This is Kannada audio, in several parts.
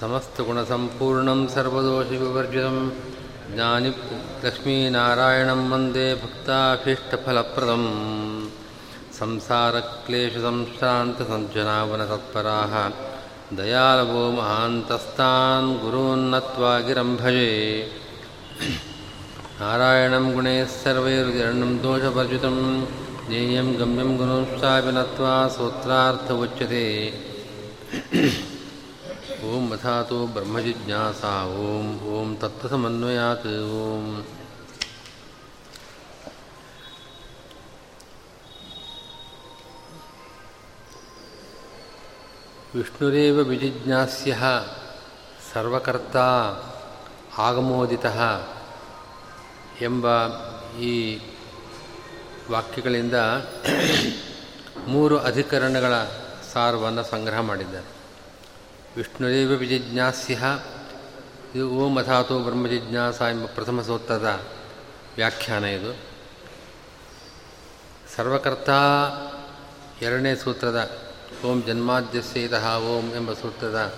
समस्तगुणसम्पूर्णं सर्वदोषविवर्जितं ज्ञानि लक्ष्मीनारायणं वन्दे भक्ताभीष्टफलप्रदं संसारक्लेशसंश्रान्तसञ्जनावनतत्पराः दयालवो महान्तस्तान् गुरून्नत्वा गिरं भजे नारायणं गुणैः सर्वैर्विरण्यं दोषवर्जितं ज्ञेयं गम्यं गुणंश्चापि नत्वा सूत्रार्थ उच्यते ಓಂ ಮಥಾತೋ ಬ್ರಹ್ಮಜಿಜ್ಞಾಸ ಓಂ ಓಂ ತತ್ಸಮನ್ವಯಾತ್ ಓಂ. ವಿಷ್ಣುರೇವ ವಿಜಿಜ್ಞಾಸ್ಯ ಸರ್ವಕರ್ತ ಆಗಮೋದಿತ ಎಂಬ ಈ ವಾಕ್ಯಗಳಿಂದ ಮೂರು ಅಧಿಕರಣಗಳ ಸಾರವನ್ನು ಸಂಗ್ರಹ ಮಾಡಿದ್ದಾರೆ. ವಿಷ್ಣುರೇವ ವಿಜಿಜ್ಞಾಸ್ಯ. ಇದು ಓಂ ಅಥಾತೋ ಬ್ರಹ್ಮಜಿಜ್ಞಾಸ ಎಂಬ ಪ್ರಥಮ ಸೂತ್ರದ ವ್ಯಾಖ್ಯಾನ ಇದು. ಸರ್ವಕರ್ತ ಎರಡನೇ ಸೂತ್ರದ ಓಂ ಜನ್ಮಾದ್ಯಸ್ಯತಃ ಓಂ ಎಂಬ ಸೂತ್ರದ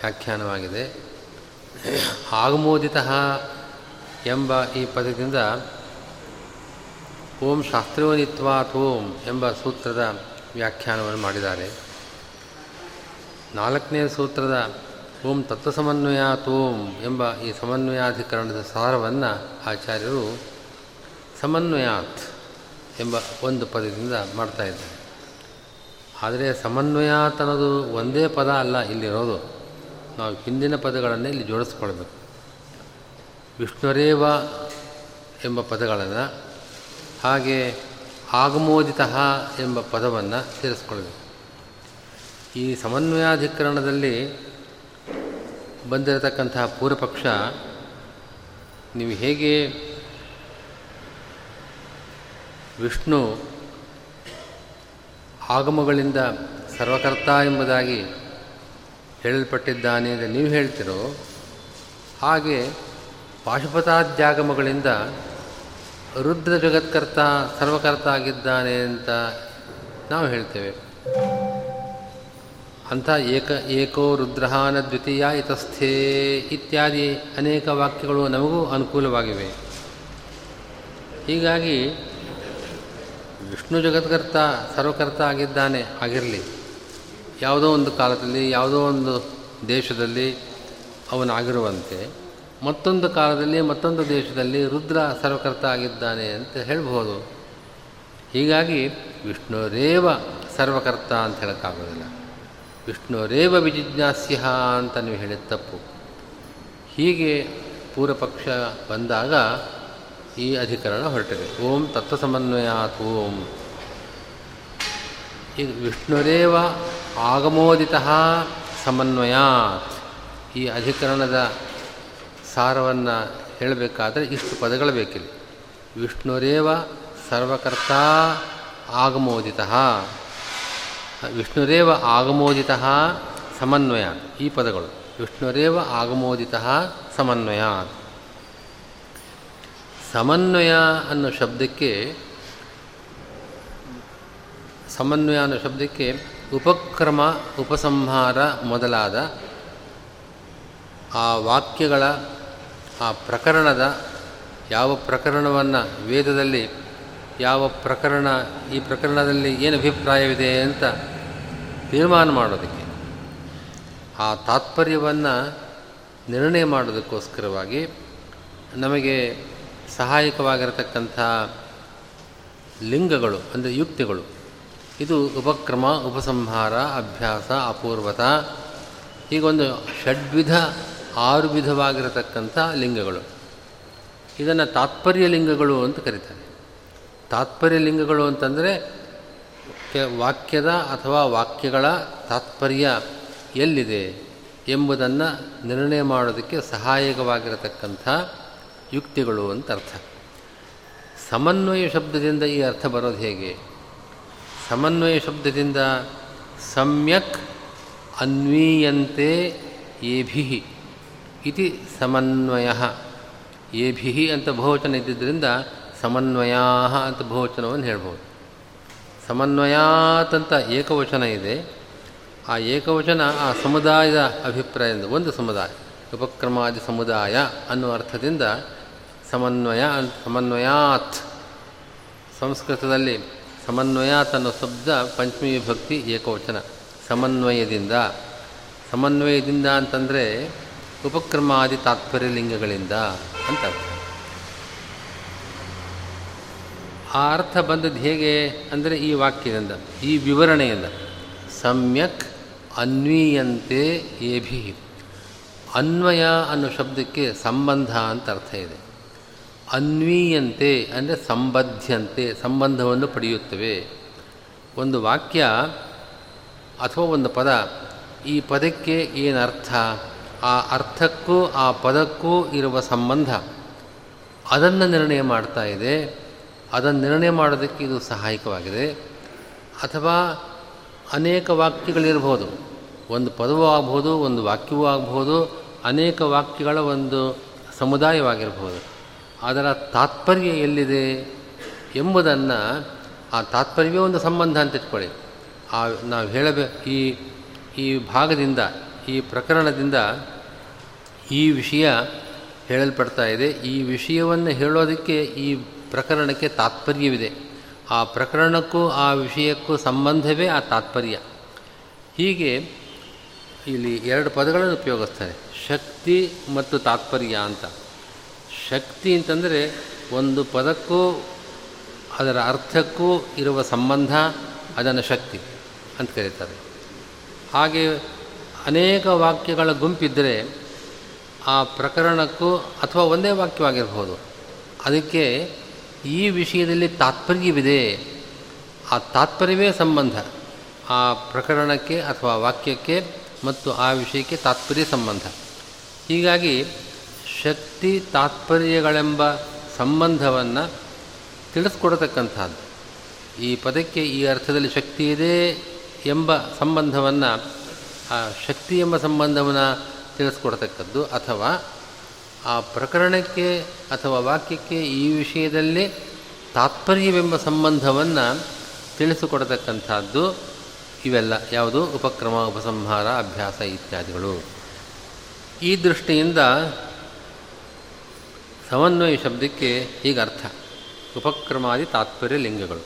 ವ್ಯಾಖ್ಯಾನವಾಗಿದೆ. ಆಗಮೋದಿತ ಎಂಬ ಈ ಪದದಿಂದ ಓಂ ಶಾಸ್ತ್ರೋನಿತ್ವಾತ್ ಓಂ ಎಂಬ ಸೂತ್ರದ ವ್ಯಾಖ್ಯಾನವನ್ನು ಮಾಡಿದ್ದಾರೆ. ನಾಲ್ಕನೇ ಸೂತ್ರದ ಓಂ ತತ್ವ ಸಮನ್ವಯ ತೋಂ ಎಂಬ ಈ ಸಮನ್ವಯಾಧಿಕರಣದ ಸಾರವನ್ನು ಆಚಾರ್ಯರು ಸಮನ್ವಯಾತ್ ಎಂಬ ಒಂದು ಪದದಿಂದ ಮಾಡ್ತಾಯಿದ್ದಾರೆ ಆದರೆ ಸಮನ್ವಯಾತ್ ಅನ್ನೋದು ಒಂದೇ ಪದ ಅಲ್ಲ ಇಲ್ಲಿರೋದು ನಾವು ಹಿಂದಿನ ಪದಗಳನ್ನು ಇಲ್ಲಿ ಜೋಡಿಸ್ಕೊಳ್ಬೇಕು. ವಿಷ್ಣುರೇವ ಎಂಬ ಪದಗಳನ್ನು ಹಾಗೆ ಆಗಮೋದಿತ ಎಂಬ ಪದವನ್ನು ಸೇರಿಸ್ಕೊಳ್ಬೇಕು. ಈ ಸಮನ್ವಯಾಧಿಕರಣದಲ್ಲಿ ಬಂದಿರತಕ್ಕಂತಹ ಪೂರ್ವಪಕ್ಷ ನೀವು ಹೇಗೆ ವಿಷ್ಣು ಆಗಮಗಳಿಂದ ಸರ್ವಕರ್ತ ಎಂಬುದಾಗಿ ಹೇಳಲ್ಪಟ್ಟಿದ್ದಾನೆ ಅಂತ ನೀವು ಹೇಳ್ತಿರೋ ಹಾಗೆ ಪಾಶುಪತಾದ್ಯಾಗಮಗಳಿಂದ ರುದ್ರ ಜಗತ್ಕರ್ತ ಸರ್ವಕರ್ತ ಆಗಿದ್ದಾನೆ ಅಂತ ನಾವು ಹೇಳ್ತೇವೆ. ಅಂಥ ಏಕ ಏಕೋ ರುದ್ರಹಾನ ದ್ವಿತೀಯ ಇತಸ್ಥೇ ಇತ್ಯಾದಿ ಅನೇಕ ವಾಕ್ಯಗಳು ನಮಗೂ ಅನುಕೂಲವಾಗಿವೆ. ಹೀಗಾಗಿ ವಿಷ್ಣು ಜಗತ್ಕರ್ತ ಸರ್ವಕರ್ತ ಆಗಿದ್ದಾನೆ, ಆಗಿರಲಿ. ಯಾವುದೋ ಒಂದು ಕಾಲದಲ್ಲಿ, ಯಾವುದೋ ಒಂದು ದೇಶದಲ್ಲಿ ಅವನಾಗಿರುವಂತೆ, ಮತ್ತೊಂದು ಕಾಲದಲ್ಲಿ, ಮತ್ತೊಂದು ದೇಶದಲ್ಲಿ ರುದ್ರ ಸರ್ವಕರ್ತ ಆಗಿದ್ದಾನೆ ಅಂತ ಹೇಳ್ಬೋದು ಹೀಗಾಗಿ ವಿಷ್ಣುರೇವ ಸರ್ವಕರ್ತ ಅಂತ ಹೇಳೋಕ್ಕಾಗೋದಿಲ್ಲ. ವಿಷ್ಣುರೇವ ವಿಜಿಜ್ಞಾಸ್ಯ ಅಂತ ನೀವು ಹೇಳಿದ ತಪ್ಪು. ಹೀಗೆ ಪೂರ್ವಪಕ್ಷ ಬಂದಾಗ ಈ ಅಧಿಕರಣ ಹೊರಟಿದೆ. ಓಂ ತತ್ವ ಸಮನ್ವಯಾತ್ ಓಂ ಈಗ ವಿಷ್ಣುರೇವ ಆಗಮೋದಿತ ಸಮನ್ವಯಾತ್. ಈ ಅಧಿಕರಣದ ಸಾರವನ್ನು ಹೇಳಬೇಕಾದ್ರೆ ಇಷ್ಟು ಪದಗಳು ಬೇಕಿಲ್ಲ. ವಿಷ್ಣುರೇವ ಸರ್ವಕರ್ತ ಆಗಮೋದಿತ. ವಿಷ್ಣುರೇವ ಆಗಮೋದಿತ ಸಮನ್ವಯ, ಈ ಪದಗಳು. ವಿಷ್ಣುರೇವ ಆಗಮೋದಿತ ಸಮನ್ವಯ. ಸಮನ್ವಯ ಅನ್ನೋ ಶಬ್ದಕ್ಕೆ, ಸಮನ್ವಯ ಅನ್ನೋ ಶಬ್ದಕ್ಕೆ ಉಪಕ್ರಮ, ಉಪಸಂಹಾರ ಮೊದಲಾದ ಆ ವಾಕ್ಯಗಳ, ಆ ಪ್ರಕರಣದ ಯಾವ ಪ್ರಕರಣವನ್ನು ವೇದದಲ್ಲಿ ಯಾವ ಪ್ರಕರಣ, ಈ ಪ್ರಕರಣದಲ್ಲಿ ಏನು ಅಭಿಪ್ರಾಯವಿದೆ ಅಂತ ತೀರ್ಮಾನ ಮಾಡೋದಕ್ಕೆ. ಆ ತಾತ್ಪರ್ಯವನ್ನು ನಿರ್ಣಯ ಮಾಡೋದಕ್ಕೋಸ್ಕರವಾಗಿ ನಮಗೆ ಸಹಾಯಕವಾಗಿರತಕ್ಕಂಥ ಲಿಂಗಗಳು, ಅಂದರೆ ಯುಕ್ತಿಗಳು, ಇದು ಉಪಕ್ರಮ, ಉಪಸಂಹಾರ, ಅಭ್ಯಾಸ, ಅಪೂರ್ವತ, ಹೀಗೊಂದು ಷಡ್ವಿಧ ಆರು ವಿಧವಾಗಿರತಕ್ಕಂಥ ಲಿಂಗಗಳು. ಇದನ್ನು ತಾತ್ಪರ್ಯ ಲಿಂಗಗಳು ಅಂತ ಕರೀತಾರೆ. ತಾತ್ಪರ್ಯ ಲಿಂಗಗಳು ಅಂತಂದರೆ ವಾಕ್ಯದ ಅಥವಾ ವಾಕ್ಯಗಳ ತಾತ್ಪರ್ಯ ಎಲ್ಲಿದೆ ಎಂಬುದನ್ನು ನಿರ್ಣಯ ಮಾಡೋದಕ್ಕೆ ಸಹಾಯಕವಾಗಿರತಕ್ಕಂಥ ಯುಕ್ತಿಗಳು ಅಂತ ಅರ್ಥ. ಸಮನ್ವಯ ಶಬ್ದದಿಂದ ಈ ಅರ್ಥ ಬರೋದು ಹೇಗೆ? ಸಮನ್ವಯ ಶಬ್ದದಿಂದ ಸಮ್ಯಕ್ ಅನ್ವೀಯಂತೆ ಏಭಿ ಇತಿ ಸಮನ್ವಯ. ಏಭಿ ಅಂತ ಬಹುವಚನ ಇದ್ದಿದ್ದರಿಂದ ಸಮನ್ವಯ ಅಂತ ಬಹುವಚನವನ್ನು ಹೇಳ್ಬೋದು. ಸಮನ್ವಯಾತಂತ ಏಕವಚನ ಇದೆ. ಆ ಏಕವಚನ, ಆ ಸಮುದಾಯದ ಅಭಿಪ್ರಾಯದಿಂದ ಒಂದು ಸಮುದಾಯ. ಉಪಕ್ರಮಾದಿ ಸಮುದಾಯ ಅನ್ನುವ ಅರ್ಥದಿಂದ ಸಮನ್ವಯ, ಸಮನ್ವಯಾತ್. ಸಂಸ್ಕೃತದಲ್ಲಿ ಸಮನ್ವಯಾತ್ ಅನ್ನೋ ಶಬ್ದ ಪಂಚಮಿ ವಿಭಕ್ತಿ ಏಕವಚನ. ಸಮನ್ವಯದಿಂದ. ಸಮನ್ವಯದಿಂದ ಅಂತಂದರೆ ಉಪಕ್ರಮಾದಿ ತಾತ್ಪರ್ಯ ಲಿಂಗಗಳಿಂದ ಅಂತ ಅರ್ಥ ಆ ಅರ್ಥ ಬಂದದ್ದು ಹೇಗೆ ಅಂದರೆ ಈ ವಾಕ್ಯದಿಂದ, ಈ ವಿವರಣೆಯಿಂದ. ಸಮ್ಯಕ್ ಅನ್ವೀಯಂತೆ ಏಭಿ. ಅನ್ವಯ ಅನ್ನೋ ಶಬ್ದಕ್ಕೆ ಸಂಬಂಧ ಅಂತ ಅರ್ಥ ಇದೆ. ಅನ್ವೀಯಂತೆ ಅಂದರೆ ಸಂಬದ್ಧಂತೆ ಸಂಬಂಧವನ್ನು ಪಡೆಯುತ್ತವೆ. ಒಂದು ವಾಕ್ಯ ಅಥವಾ ಒಂದು ಪದ, ಈ ಪದಕ್ಕೆ ಏನು ಅರ್ಥ ಆ ಅರ್ಥಕ್ಕೂ, ಆ ಪದಕ್ಕೂ ಇರುವ ಸಂಬಂಧ. ಅದನ್ನು ನಿರ್ಣಯ ಮಾಡ್ತಾ ಇದೆ. ಅದನ್ನು ನಿರ್ಣಯ ಮಾಡೋದಕ್ಕೆ ಇದು ಸಹಾಯಕವಾಗಿದೆ. ಅಥವಾ ಅನೇಕ ವಾಕ್ಯಗಳಿರ್ಬೋದು. ಒಂದು ಪದವೂ ಆಗ್ಬೋದು, ಒಂದು ವಾಕ್ಯವೂ ಆಗ್ಬೋದು, ಅನೇಕ ವಾಕ್ಯಗಳ ಒಂದು ಸಮುದಾಯವಾಗಿರ್ಬೋದು. ಅದರ ತಾತ್ಪರ್ಯ ಎಲ್ಲಿದೆ ಎಂಬುದನ್ನು ಆ ತಾತ್ಪರ್ಯವೇ ಒಂದು ಸಂಬಂಧ ಅಂತ ಇಟ್ಕೊಳ್ಳಿ. ಆ ನಾವು ಹೇಳಬೇ, ಈ ಈ ಭಾಗದಿಂದ, ಈ ಪ್ರಕರಣದಿಂದ ಈ ವಿಷಯ ಹೇಳಲ್ಪಡ್ತಾ ಇದೆ. ಈ ವಿಷಯವನ್ನು ಹೇಳೋದಕ್ಕೆ ಈ ಪ್ರಕರಣಕ್ಕೆ ತಾತ್ಪರ್ಯವಿದೆ. ಆ ಪ್ರಕರಣಕ್ಕೂ ಆ ವಿಷಯಕ್ಕೂ ಸಂಬಂಧವೇ ಆ ತಾತ್ಪರ್ಯ. ಹೀಗೆ ಇಲ್ಲಿ ಎರಡು ಪದಗಳನ್ನು ಉಪಯೋಗಿಸ್ತಾರೆ. ಶಕ್ತಿ ಮತ್ತು ತಾತ್ಪರ್ಯ ಅಂತ. ಶಕ್ತಿ ಅಂತಂದರೆ ಒಂದು ಪದಕ್ಕೂ ಅದರ ಅರ್ಥಕ್ಕೂ ಇರುವ ಸಂಬಂಧ, ಅದನ್ನು ಶಕ್ತಿ ಅಂತ ಕರೀತಾರೆ. ಹಾಗೆ ಅನೇಕ ವಾಕ್ಯಗಳ ಗುಂಪಿದ್ದರೆ ಆ ಪ್ರಕರಣಕ್ಕೂ ಅಥವಾ ಒಂದೇ ವಾಕ್ಯವಾಗಿರ್ಬೋದು. ಅದಕ್ಕೆ ಈ ವಿಷಯದಲ್ಲಿ ತಾತ್ಪರ್ಯವಿದೆ. ಆ ತಾತ್ಪರ್ಯವೇ ಸಂಬಂಧ. ಆ ಪ್ರಕರಣಕ್ಕೆ ಅಥವಾ ವಾಕ್ಯಕ್ಕೆ ಮತ್ತು ಆ ವಿಷಯಕ್ಕೆ ತಾತ್ಪರ್ಯ ಸಂಬಂಧ. ಹೀಗಾಗಿ ಶಕ್ತಿ ತಾತ್ಪರ್ಯಗಳೆಂಬ ಸಂಬಂಧವನ್ನು ತಿಳಿಸ್ಕೊಡತಕ್ಕಂಥದ್ದು. ಈ ಪದಕ್ಕೆ ಈ ಅರ್ಥದಲ್ಲಿ ಶಕ್ತಿ ಇದೆ ಎಂಬ ಸಂಬಂಧವನ್ನು, ಆ ಶಕ್ತಿ ಎಂಬ ಸಂಬಂಧವನ್ನು ತಿಳಿಸ್ಕೊಡ್ತಕ್ಕದ್ದು ಅಥವಾ ಆ ಪ್ರಕರಣಕ್ಕೆ ಅಥವಾ ವಾಕ್ಯಕ್ಕೆ ಈ ವಿಷಯದಲ್ಲಿ ತಾತ್ಪರ್ಯವೆಂಬ ಸಂಬಂಧವನ್ನು ತಿಳಿಸಿಕೊಡತಕ್ಕಂಥದ್ದು ಇವೆಲ್ಲ. ಯಾವುದು? ಉಪಕ್ರಮ, ಉಪಸಂಹಾರ, ಅಭ್ಯಾಸ ಇತ್ಯಾದಿಗಳು. ಈ ದೃಷ್ಟಿಯಿಂದ ಸಮನ್ವಯ ಶಬ್ದಕ್ಕೆ ಈಗ ಅರ್ಥ. ಉಪಕ್ರಮಾದಿ ತಾತ್ಪರ್ಯ ಲಿಂಗಗಳು.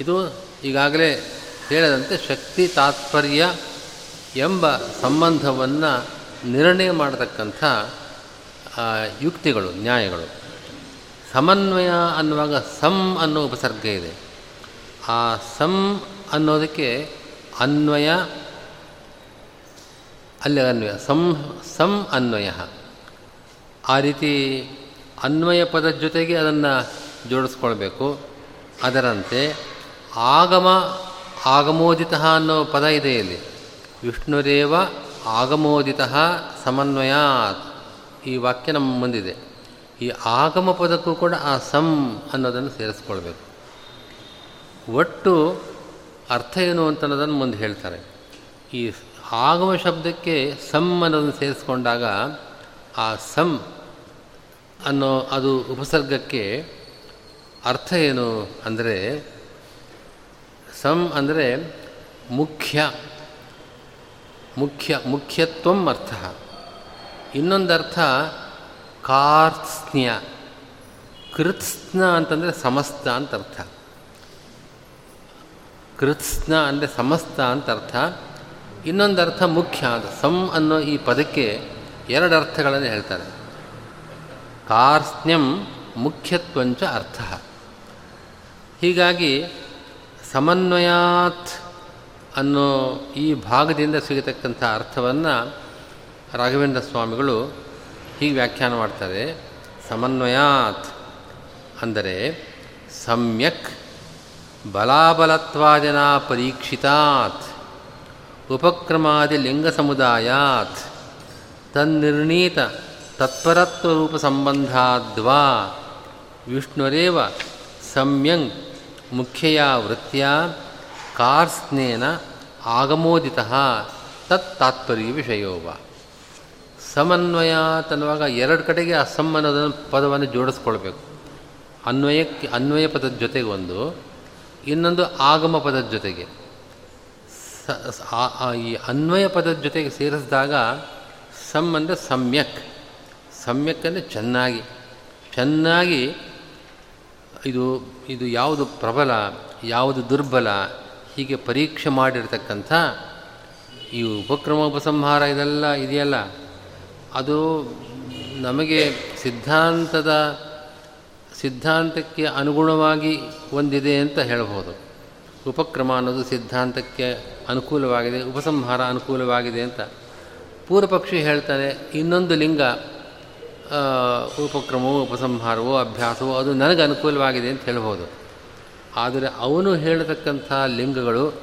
ಇದು ಈಗಾಗಲೇ ಹೇಳದಂತೆ ಶಕ್ತಿ, ತಾತ್ಪರ್ಯ ಎಂಬ ಸಂಬಂಧವನ್ನು ನಿರ್ಣಯ ಮಾಡತಕ್ಕಂಥ ಯುಕ್ತಿಗಳು, ನ್ಯಾಯಗಳು. ಸಮನ್ವಯ ಅನ್ನುವಾಗ ಸಂ ಅನ್ನೋ ಉಪಸರ್ಗ ಇದೆ. ಆ ಸಂ ಅನ್ನೋದಕ್ಕೆ ಅನ್ವಯ, ಅಲ್ಲಿ ಅನ್ವಯ, ಸಂ ಸಂ ಅನ್ವಯ. ಆ ರೀತಿ ಅನ್ವಯ ಪದದ ಜೊತೆಗೆ ಅದನ್ನು ಜೋಡಿಸ್ಕೊಳ್ಬೇಕು. ಅದರಂತೆ ಆಗಮ, ಆಗಮೋದಿತ ಅನ್ನೋ ಪದ ಇದೆ ಇಲ್ಲಿ. ವಿಷ್ಣುರೇವ ಆಗಮೋದಿತ ಸಮನ್ವಯಾತ್. ಈ ವಾಕ್ಯ ನಮ್ಮ ಮುಂದಿದೆ. ಈ ಆಗಮ ಪದಕ್ಕೂ ಕೂಡ ಆ ಸಂ ಅನ್ನೋದನ್ನು ಸೇರಿಸ್ಕೊಳ್ಬೇಕು. ಒಟ್ಟು ಅರ್ಥ ಏನು ಅಂತ ಅನ್ನೋದನ್ನು ಮುಂದೆ ಹೇಳ್ತಾರೆ. ಈ ಆಗಮ ಶಬ್ದಕ್ಕೆ ಸಂ ಅನ್ನೋದನ್ನು ಸೇರಿಸ್ಕೊಂಡಾಗ ಆ ಸಮ್ ಅನ್ನೋ ಅದು ಉಪಸರ್ಗಕ್ಕೆ ಅರ್ಥ ಏನು ಅಂದರೆ ಸಂ ಅಂದರೆ ಮುಖ್ಯ ಮುಖ್ಯ, ಮುಖ್ಯತ್ವಂ ಅರ್ಥ. ಇನ್ನೊಂದು ಅರ್ಥ ಕಾರ್ತ್ಸ್ನ್ಯ. ಕೃತ್ಸ್ನ ಅಂತಂದರೆ ಸಮಸ್ತ ಅಂತ ಅರ್ಥ. ಕೃತ್ಸ್ನ ಅಂದರೆ ಸಮಸ್ತ ಅಂತ ಅರ್ಥ. ಇನ್ನೊಂದು ಅರ್ಥ ಮುಖ್ಯ ಅಂತ ಸಂ ಅನ್ನೋ ಈ ಪದಕ್ಕೆ ಎರಡು ಅರ್ಥಗಳನ್ನು ಹೇಳ್ತಾರೆ. ಕಾರ್ಸ್ನ್ಯಂ ಮುಖ್ಯತ್ವಂಚ ಅರ್ಥ. ಹೀಗಾಗಿ ಸಮನ್ವಯಾತ್ ಅನ್ನೋ ಈ ಭಾಗದಿಂದ ಸಿಗತಕ್ಕಂಥ ಅರ್ಥವನ್ನು ರಾಘವೇಂದ್ರ ಸ್ವಾಮಿಗಳು ಹೀಗೆ ವ್ಯಾಖ್ಯಾನ ಮಾಡ್ತಾರೆ. ಸಮನ್ವಯಾತ್ ಅಂದರೆ ಸಮ್ಯಕ್ ಬಲಾಬಲತ್ವಾದಿನ ಪರೀಕ್ಷಿತಾತ್ ಉಪಕ್ರಮಾದಿ ಲಿಂಗ ಸಮುದಾಯಾತ್ ತನ್ನಿರ್ಣೀತ ತತ್ಪರತ್ವರೂಪ ಸಂಬಂಧಾದ್ವಾ ವಿಷ್ಣುರೇವ ಸಮ್ಯಂಗ್ ಮುಖ್ಯಯ ವೃತ್ತಿಯ ಕಾರ್ಸ್ನೇನ ಆಗಮೋದಿತ ತತ್ ತಾತ್ಪರ್ಯ ವಿಷಯೋವ ಸಮನ್ವಯ ತನ್ನುವಾಗ ಎರಡು ಕಡೆಗೆ ಅಸಮ್ಮನದ ಸಮ್ ಪದವನ್ನು ಜೋಡಿಸ್ಕೊಳ್ಬೇಕು. ಅನ್ವಯಕ್ಕೆ, ಅನ್ವಯ ಪದದ ಜೊತೆಗೆ ಒಂದು, ಇನ್ನೊಂದು ಆಗಮ ಪದದ ಜೊತೆಗೆ. ಈ ಅನ್ವಯ ಪದದ ಜೊತೆಗೆ ಸೇರಿಸಿದಾಗ ಸಮ್ ಅಂದರೆ ಸಮ್ಯಕ್. ಸಮ್ಯಕ್ ಅಂದರೆ ಚೆನ್ನಾಗಿ. ಚೆನ್ನಾಗಿ ಇದು ಇದು ಯಾವುದು ಪ್ರಬಲ, ಯಾವುದು ದುರ್ಬಲ, ಹೀಗೆ ಪರೀಕ್ಷೆ ಮಾಡಿರ್ತಕ್ಕಂಥ ಈ ಉಪಕ್ರಮ ಉಪಸಂಹಾರ ಇದೆಲ್ಲ ಇದೆಯಲ್ಲ? ಅದು ನಮಗೆ ಸಿದ್ಧಾಂತದ, ಸಿದ್ಧಾಂತಕ್ಕೆ ಅನುಗುಣವಾಗಿ ಹೊಂದಿದೆ ಅಂತ ಹೇಳ್ಬೋದು ಉಪಕ್ರಮ ಅನ್ನೋದು ಸಿದ್ಧಾಂತಕ್ಕೆ ಅನುಕೂಲವಾಗಿದೆ, ಉಪಸಂಹಾರ ಅನುಕೂಲವಾಗಿದೆ ಅಂತ. ಪೂರ್ವಪಕ್ಷಿ ಹೇಳ್ತಾನೆ, ಇನ್ನೊಂದು ಲಿಂಗ ಉಪಕ್ರಮವೋ, ಉಪಸಂಹಾರವೋ, ಅಭ್ಯಾಸವೋ, ಅದು ನನಗೆ ಅನುಕೂಲವಾಗಿದೆ ಅಂತ ಹೇಳ್ಬೋದು ಆದರೆ ಅವನು ಹೇಳತಕ್ಕಂಥ ಲಿಂಗಗಳು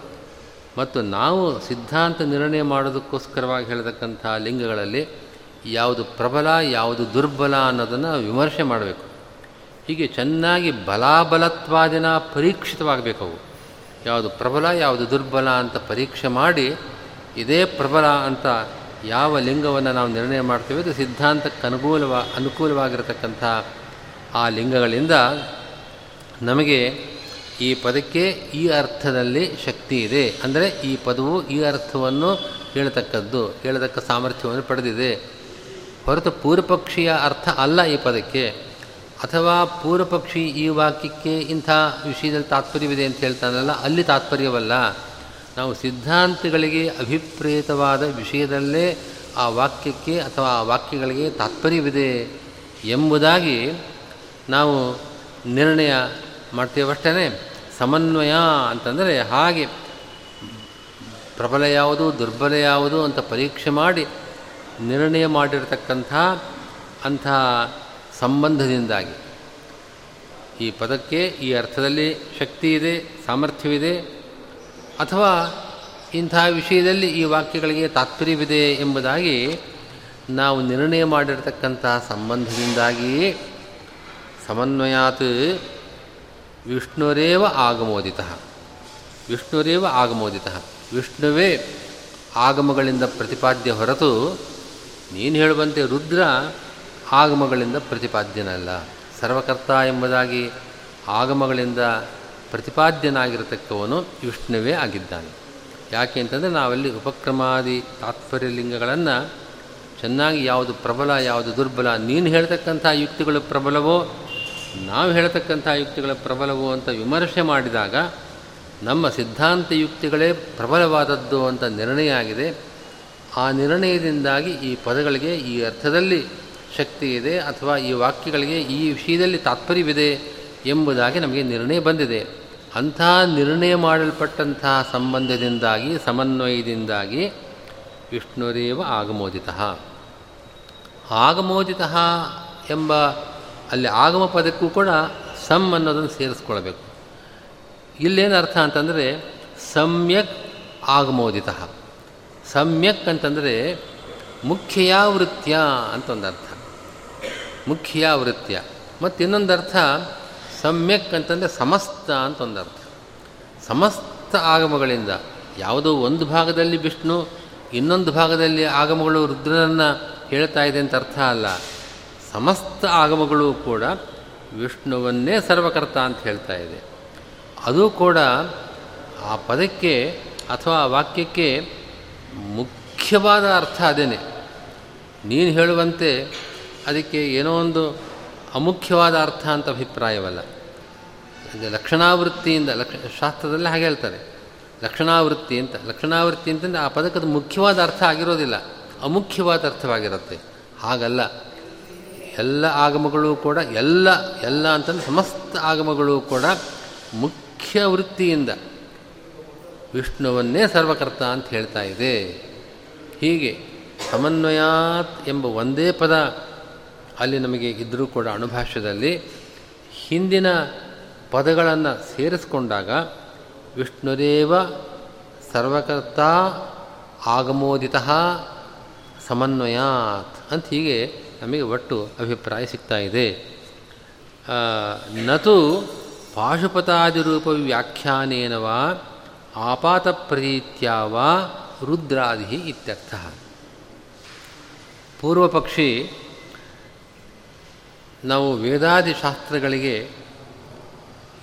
ಮತ್ತು ನಾವು ಸಿದ್ಧಾಂತ ನಿರ್ಣಯ ಮಾಡೋದಕ್ಕೋಸ್ಕರವಾಗಿ ಹೇಳತಕ್ಕಂಥ ಲಿಂಗಗಳಲ್ಲಿ ಯಾವುದು ಪ್ರಬಲ, ಯಾವುದು ದುರ್ಬಲ ಅನ್ನೋದನ್ನು ವಿಮರ್ಶೆ ಮಾಡಬೇಕು. ಹೀಗೆ ಚೆನ್ನಾಗಿ ಬಲಾಬಲತ್ವಾದಿನ ಪರೀಕ್ಷಿತವಾಗಬೇಕು ಅವು. ಯಾವುದು ಪ್ರಬಲ, ಯಾವುದು ದುರ್ಬಲ ಅಂತ ಪರೀಕ್ಷೆ ಮಾಡಿ ಇದೇ ಪ್ರಬಲ ಅಂತ ಯಾವ ಲಿಂಗವನ್ನು ನಾವು ನಿರ್ಣಯ ಮಾಡ್ತೇವೆ ಅದು ಸಿದ್ಧಾಂತಕ್ಕೆ ಅನುಕೂಲವ, ಅನುಕೂಲವಾಗಿರತಕ್ಕಂಥ ಆ ಲಿಂಗಗಳಿಂದ ನಮಗೆ ಈ ಪದಕ್ಕೆ ಈ ಅರ್ಥದಲ್ಲಿ ಶಕ್ತಿ ಇದೆ. ಅಂದರೆ ಈ ಪದವು ಈ ಅರ್ಥವನ್ನು ಹೇಳತಕ್ಕದ್ದು, ಹೇಳತಕ್ಕ ಸಾಮರ್ಥ್ಯವನ್ನು ಪಡೆದಿದೆ. ಹೊರತು ಪೂರ್ವಪಕ್ಷಿಯ ಅರ್ಥ ಅಲ್ಲ ಈ ಪದಕ್ಕೆ. ಅಥವಾ ಪೂರ್ವಪಕ್ಷಿ ಈ ವಾಕ್ಯಕ್ಕೆ ಇಂಥ ವಿಷಯದಲ್ಲಿ ತಾತ್ಪರ್ಯವಿದೆ ಅಂತ ಹೇಳ್ತಾನಲ್ಲ, ಅಲ್ಲಿ ತಾತ್ಪರ್ಯವಲ್ಲ. ನಾವು ಸಿದ್ಧಾಂತಗಳಿಗೆ ಅಭಿಪ್ರೇತವಾದ ವಿಷಯದಲ್ಲೇ ಆ ವಾಕ್ಯಕ್ಕೆ ಅಥವಾ ಆ ವಾಕ್ಯಗಳಿಗೆ ತಾತ್ಪರ್ಯವಿದೆ ಎಂಬುದಾಗಿ ನಾವು ನಿರ್ಣಯ ಮಾಡ್ತೇವಷ್ಟೇ ಸಮನ್ವಯ ಅಂತಂದರೆ ಹಾಗೆ ಪ್ರಬಲ ಯಾವುದು, ದುರ್ಬಲ ಯಾವುದು ಅಂತ ಪರೀಕ್ಷೆ ಮಾಡಿ ನಿರ್ಣಯ ಮಾಡಿರತಕ್ಕಂಥ ಅಂಥ ಸಂಬಂಧದಿಂದಾಗಿ. ಈ ಪದಕ್ಕೆ ಈ ಅರ್ಥದಲ್ಲಿ ಶಕ್ತಿ ಇದೆ ಸಾಮರ್ಥ್ಯವಿದೆ, ಅಥವಾ ಇಂಥ ವಿಷಯದಲ್ಲಿ ಈ ವಾಕ್ಯಗಳಿಗೆ ತಾತ್ಪರ್ಯವಿದೆ ಎಂಬುದಾಗಿ ನಾವು ನಿರ್ಣಯ ಮಾಡಿರತಕ್ಕಂಥ ಸಂಬಂಧದಿಂದಾಗಿಯೇ ಸಮನ್ವಯಾತ್ ವಿಷ್ಣುರೇವ ಆಗಮೋದಿತ. ವಿಷ್ಣುರೇವ ಆಗಮೋದಿತ. ವಿಷ್ಣುವೇ ಆಗಮಗಳಿಂದ ಪ್ರತಿಪಾದ್ಯ ಹೊರತು ನೀನು ಹೇಳುವಂತೆ ರುದ್ರ ಆಗಮಗಳಿಂದ ಪ್ರತಿಪಾದ್ಯನಲ್ಲ. ಸರ್ವಕರ್ತ ಎಂಬುದಾಗಿ ಆಗಮಗಳಿಂದ ಪ್ರತಿಪಾದ್ಯನಾಗಿರತಕ್ಕವನು ವಿಷ್ಣುವೇ ಆಗಿದ್ದಾನೆ. ಯಾಕೆ ಅಂತಂದರೆ ನಾವಲ್ಲಿ ಉಪಕ್ರಮಾದಿ ತಾತ್ಪರ್ಯ ಲಿಂಗಗಳನ್ನು ಚೆನ್ನಾಗಿ ಯಾವುದು ಪ್ರಬಲ, ಯಾವುದು ದುರ್ಬಲ, ನೀನು ಹೇಳ್ತಕ್ಕಂಥ ಯುಕ್ತಿಗಳು ಪ್ರಬಲವೋ, ನಾವು ಹೇಳ್ತಕ್ಕಂಥ ಯುಕ್ತಿಗಳು ಪ್ರಬಲವೋ ಅಂತ ವಿಮರ್ಶೆ ಮಾಡಿದಾಗ ನಮ್ಮ ಸಿದ್ಧಾಂತ ಯುಕ್ತಿಗಳೇ ಪ್ರಬಲವಾದದ್ದು ಅಂತ ನಿರ್ಣಯ ಆಗಿದೆ. ಆ ನಿರ್ಣಯದಿಂದಾಗಿ ಈ ಪದಗಳಿಗೆ ಈ ಅರ್ಥದಲ್ಲಿ ಶಕ್ತಿ ಇದೆ ಅಥವಾ ಈ ವಾಕ್ಯಗಳಿಗೆ ಈ ವಿಷಯದಲ್ಲಿ ತಾತ್ಪರ್ಯವಿದೆ ಎಂಬುದಾಗಿ ನಮಗೆ ನಿರ್ಣಯ ಬಂದಿದೆ. ಅಂಥ ನಿರ್ಣಯ ಮಾಡಲ್ಪಟ್ಟಂತಹ ಸಂಬಂಧದಿಂದಾಗಿ, ಸಮನ್ವಯದಿಂದಾಗಿ ವಿಷ್ಣುರೇವ ಆಗಮೋದಿತ. ಆಗಮೋದಿತ ಎಂಬ ಅಲ್ಲಿ ಆಗಮ ಪದಕ್ಕೂ ಕೂಡ ಸಮ್ ಅನ್ನೋದನ್ನು ಸೇರಿಸ್ಕೊಳ್ಬೇಕು. ಇಲ್ಲೇನು ಅರ್ಥ ಅಂತಂದರೆ, ಸಮ್ಯಕ್ ಆಗಮೋದಿತ. ಸಮ್ಯಕ್ ಅಂತಂದರೆ ಮುಖ್ಯ ವೃತ್ಯ ಅಂತ ಒಂದು ಅರ್ಥ ಮುಖ್ಯ ವೃತ್ಯ ಮತ್ತು ಇನ್ನೊಂದು ಅರ್ಥ ಸಮ್ಯಕ್ ಅಂತಂದರೆ ಸಮಸ್ತ ಅಂತ ಒಂದು ಅರ್ಥ ಸಮಸ್ತ ಆಗಮಗಳಿಂದ ಯಾವುದೋ ಒಂದು ಭಾಗದಲ್ಲಿ ವಿಷ್ಣು, ಇನ್ನೊಂದು ಭಾಗದಲ್ಲಿ ಆಗಮಗಳು ರುದ್ರನನ್ನು ಹೇಳ್ತಾ ಇದೆ ಅಂತ ಅರ್ಥ ಅಲ್ಲ. ಸಮಸ್ತ ಆಗಮಗಳು ಕೂಡ ವಿಷ್ಣುವನ್ನೇ ಸರ್ವಕರ್ತ ಅಂತ ಹೇಳ್ತಾ ಇದೆ. ಅದು ಕೂಡ ಆ ಪದಕ್ಕೆ ಅಥವಾ ಆ ವಾಕ್ಯಕ್ಕೆ ಮುಖ್ಯವಾದ ಅರ್ಥ ಅದೇನೆ. ನೀನು ಹೇಳುವಂತೆ ಅದಕ್ಕೆ ಏನೋ ಒಂದು ಅಮುಖ್ಯವಾದ ಅರ್ಥ ಅಂತ ಅಭಿಪ್ರಾಯವಲ್ಲ. ಲಕ್ಷಣಾವೃತ್ತಿಯಿಂದ, ಲಕ್ಷ, ಶಾಸ್ತ್ರದಲ್ಲಿ ಹಾಗೆ ಹೇಳ್ತಾರೆ. ಲಕ್ಷಣಾವೃತ್ತಿ ಅಂತ, ಲಕ್ಷಣಾವೃತ್ತಿ ಅಂತಂದರೆ ಆ ಪದಕದ ಮುಖ್ಯವಾದ ಅರ್ಥ ಆಗಿರೋದಿಲ್ಲ. ಅಮುಖ್ಯವಾದ ಅರ್ಥವಾಗಿರುತ್ತೆ. ಹಾಗಲ್ಲ. ಎಲ್ಲ ಆಗಮಗಳು ಕೂಡ, ಎಲ್ಲ ಎಲ್ಲ ಅಂತಂದರೆ ಸಮಸ್ತ ಆಗಮಗಳು ಕೂಡ ಮುಖ್ಯ ವೃತ್ತಿಯಿಂದ ವಿಷ್ಣುವನ್ನೇ ಸರ್ವಕರ್ತ ಅಂತ ಹೇಳ್ತಾ ಇದೆ. ಹೀಗೆ ಸಮನ್ವಯಾತ್ ಎಂಬ ಒಂದೇ ಪದ ಅಲ್ಲಿ ನಮಗೆ ಇದ್ದರೂ ಕೂಡ ಅಣುಭಾಷ್ಯದಲ್ಲಿ ಹಿಂದಿನ ಪದಗಳನ್ನು ಸೇರಿಸ್ಕೊಂಡಾಗ ವಿಷ್ಣುದೇವ ಸರ್ವಕರ್ತ ಆಗಮೋದಿತ ಸಮನ್ವಯಾತ್ ಅಂತ ಹೀಗೆ ನಮಗೆ ಒಟ್ಟು ಅಭಿಪ್ರಾಯ ಸಿಗ್ತಾ ಇದೆ. ನತು ಪಾಶುಪತಾದಿರೂಪ ವ್ಯಾಖ್ಯಾನೇನ ಆಪಾತ ಪ್ರೀತ್ಯ ವಾ ರುದ್ರಾದಿ ಇತ್ಯರ್ಥ. ಪೂರ್ವಪಕ್ಷಿ ನಾವು ವೇದಾದಿ ಶಾಸ್ತ್ರಗಳಿಗೆ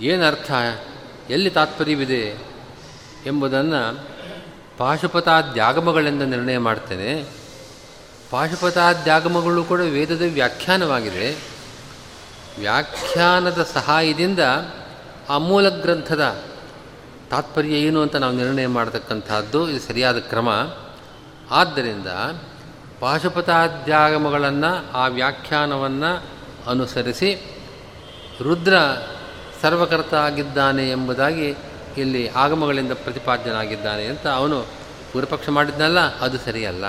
ಏನರ್ಥ, ಎಲ್ಲಿ ತಾತ್ಪರ್ಯವಿದೆ ಎಂಬುದನ್ನು ಪಾಶುಪತಾದ್ಯಾಗಮಗಳೆಂದು ನಿರ್ಣಯ ಮಾಡ್ತೇನೆ. ಪಾಶುಪತಾದ್ಯಾಗಮಗಳು ಕೂಡ ವೇದದ ವ್ಯಾಖ್ಯಾನವಾಗಿದೆ. ವ್ಯಾಖ್ಯಾನದ ಸಹಾಯದಿಂದ ಆ ಮೂಲ ಗ್ರಂಥದ ತಾತ್ಪರ್ಯ ಏನು ಅಂತ ನಾವು ನಿರ್ಣಯ ಮಾಡತಕ್ಕಂಥದ್ದು ಇದು ಸರಿಯಾದ ಕ್ರಮ. ಆದ್ದರಿಂದ ಪಾಶುಪತಾದ್ಯಾಗಮಗಳನ್ನು ಆ ವ್ಯಾಖ್ಯಾನವನ್ನು ಅನುಸರಿಸಿ ರುದ್ರ ಸರ್ವಕರ್ತ ಆಗಿದ್ದಾನೆ ಎಂಬುದಾಗಿ ಇಲ್ಲಿ ಆಗಮಗಳಿಂದ ಪ್ರತಿಪಾದ್ಯನಾಗಿದ್ದಾನೆ ಅಂತ ಅವನು ಪೂರ್ವಪಕ್ಷ ಮಾಡಿದ್ನಲ್ಲ, ಅದು ಸರಿಯಲ್ಲ.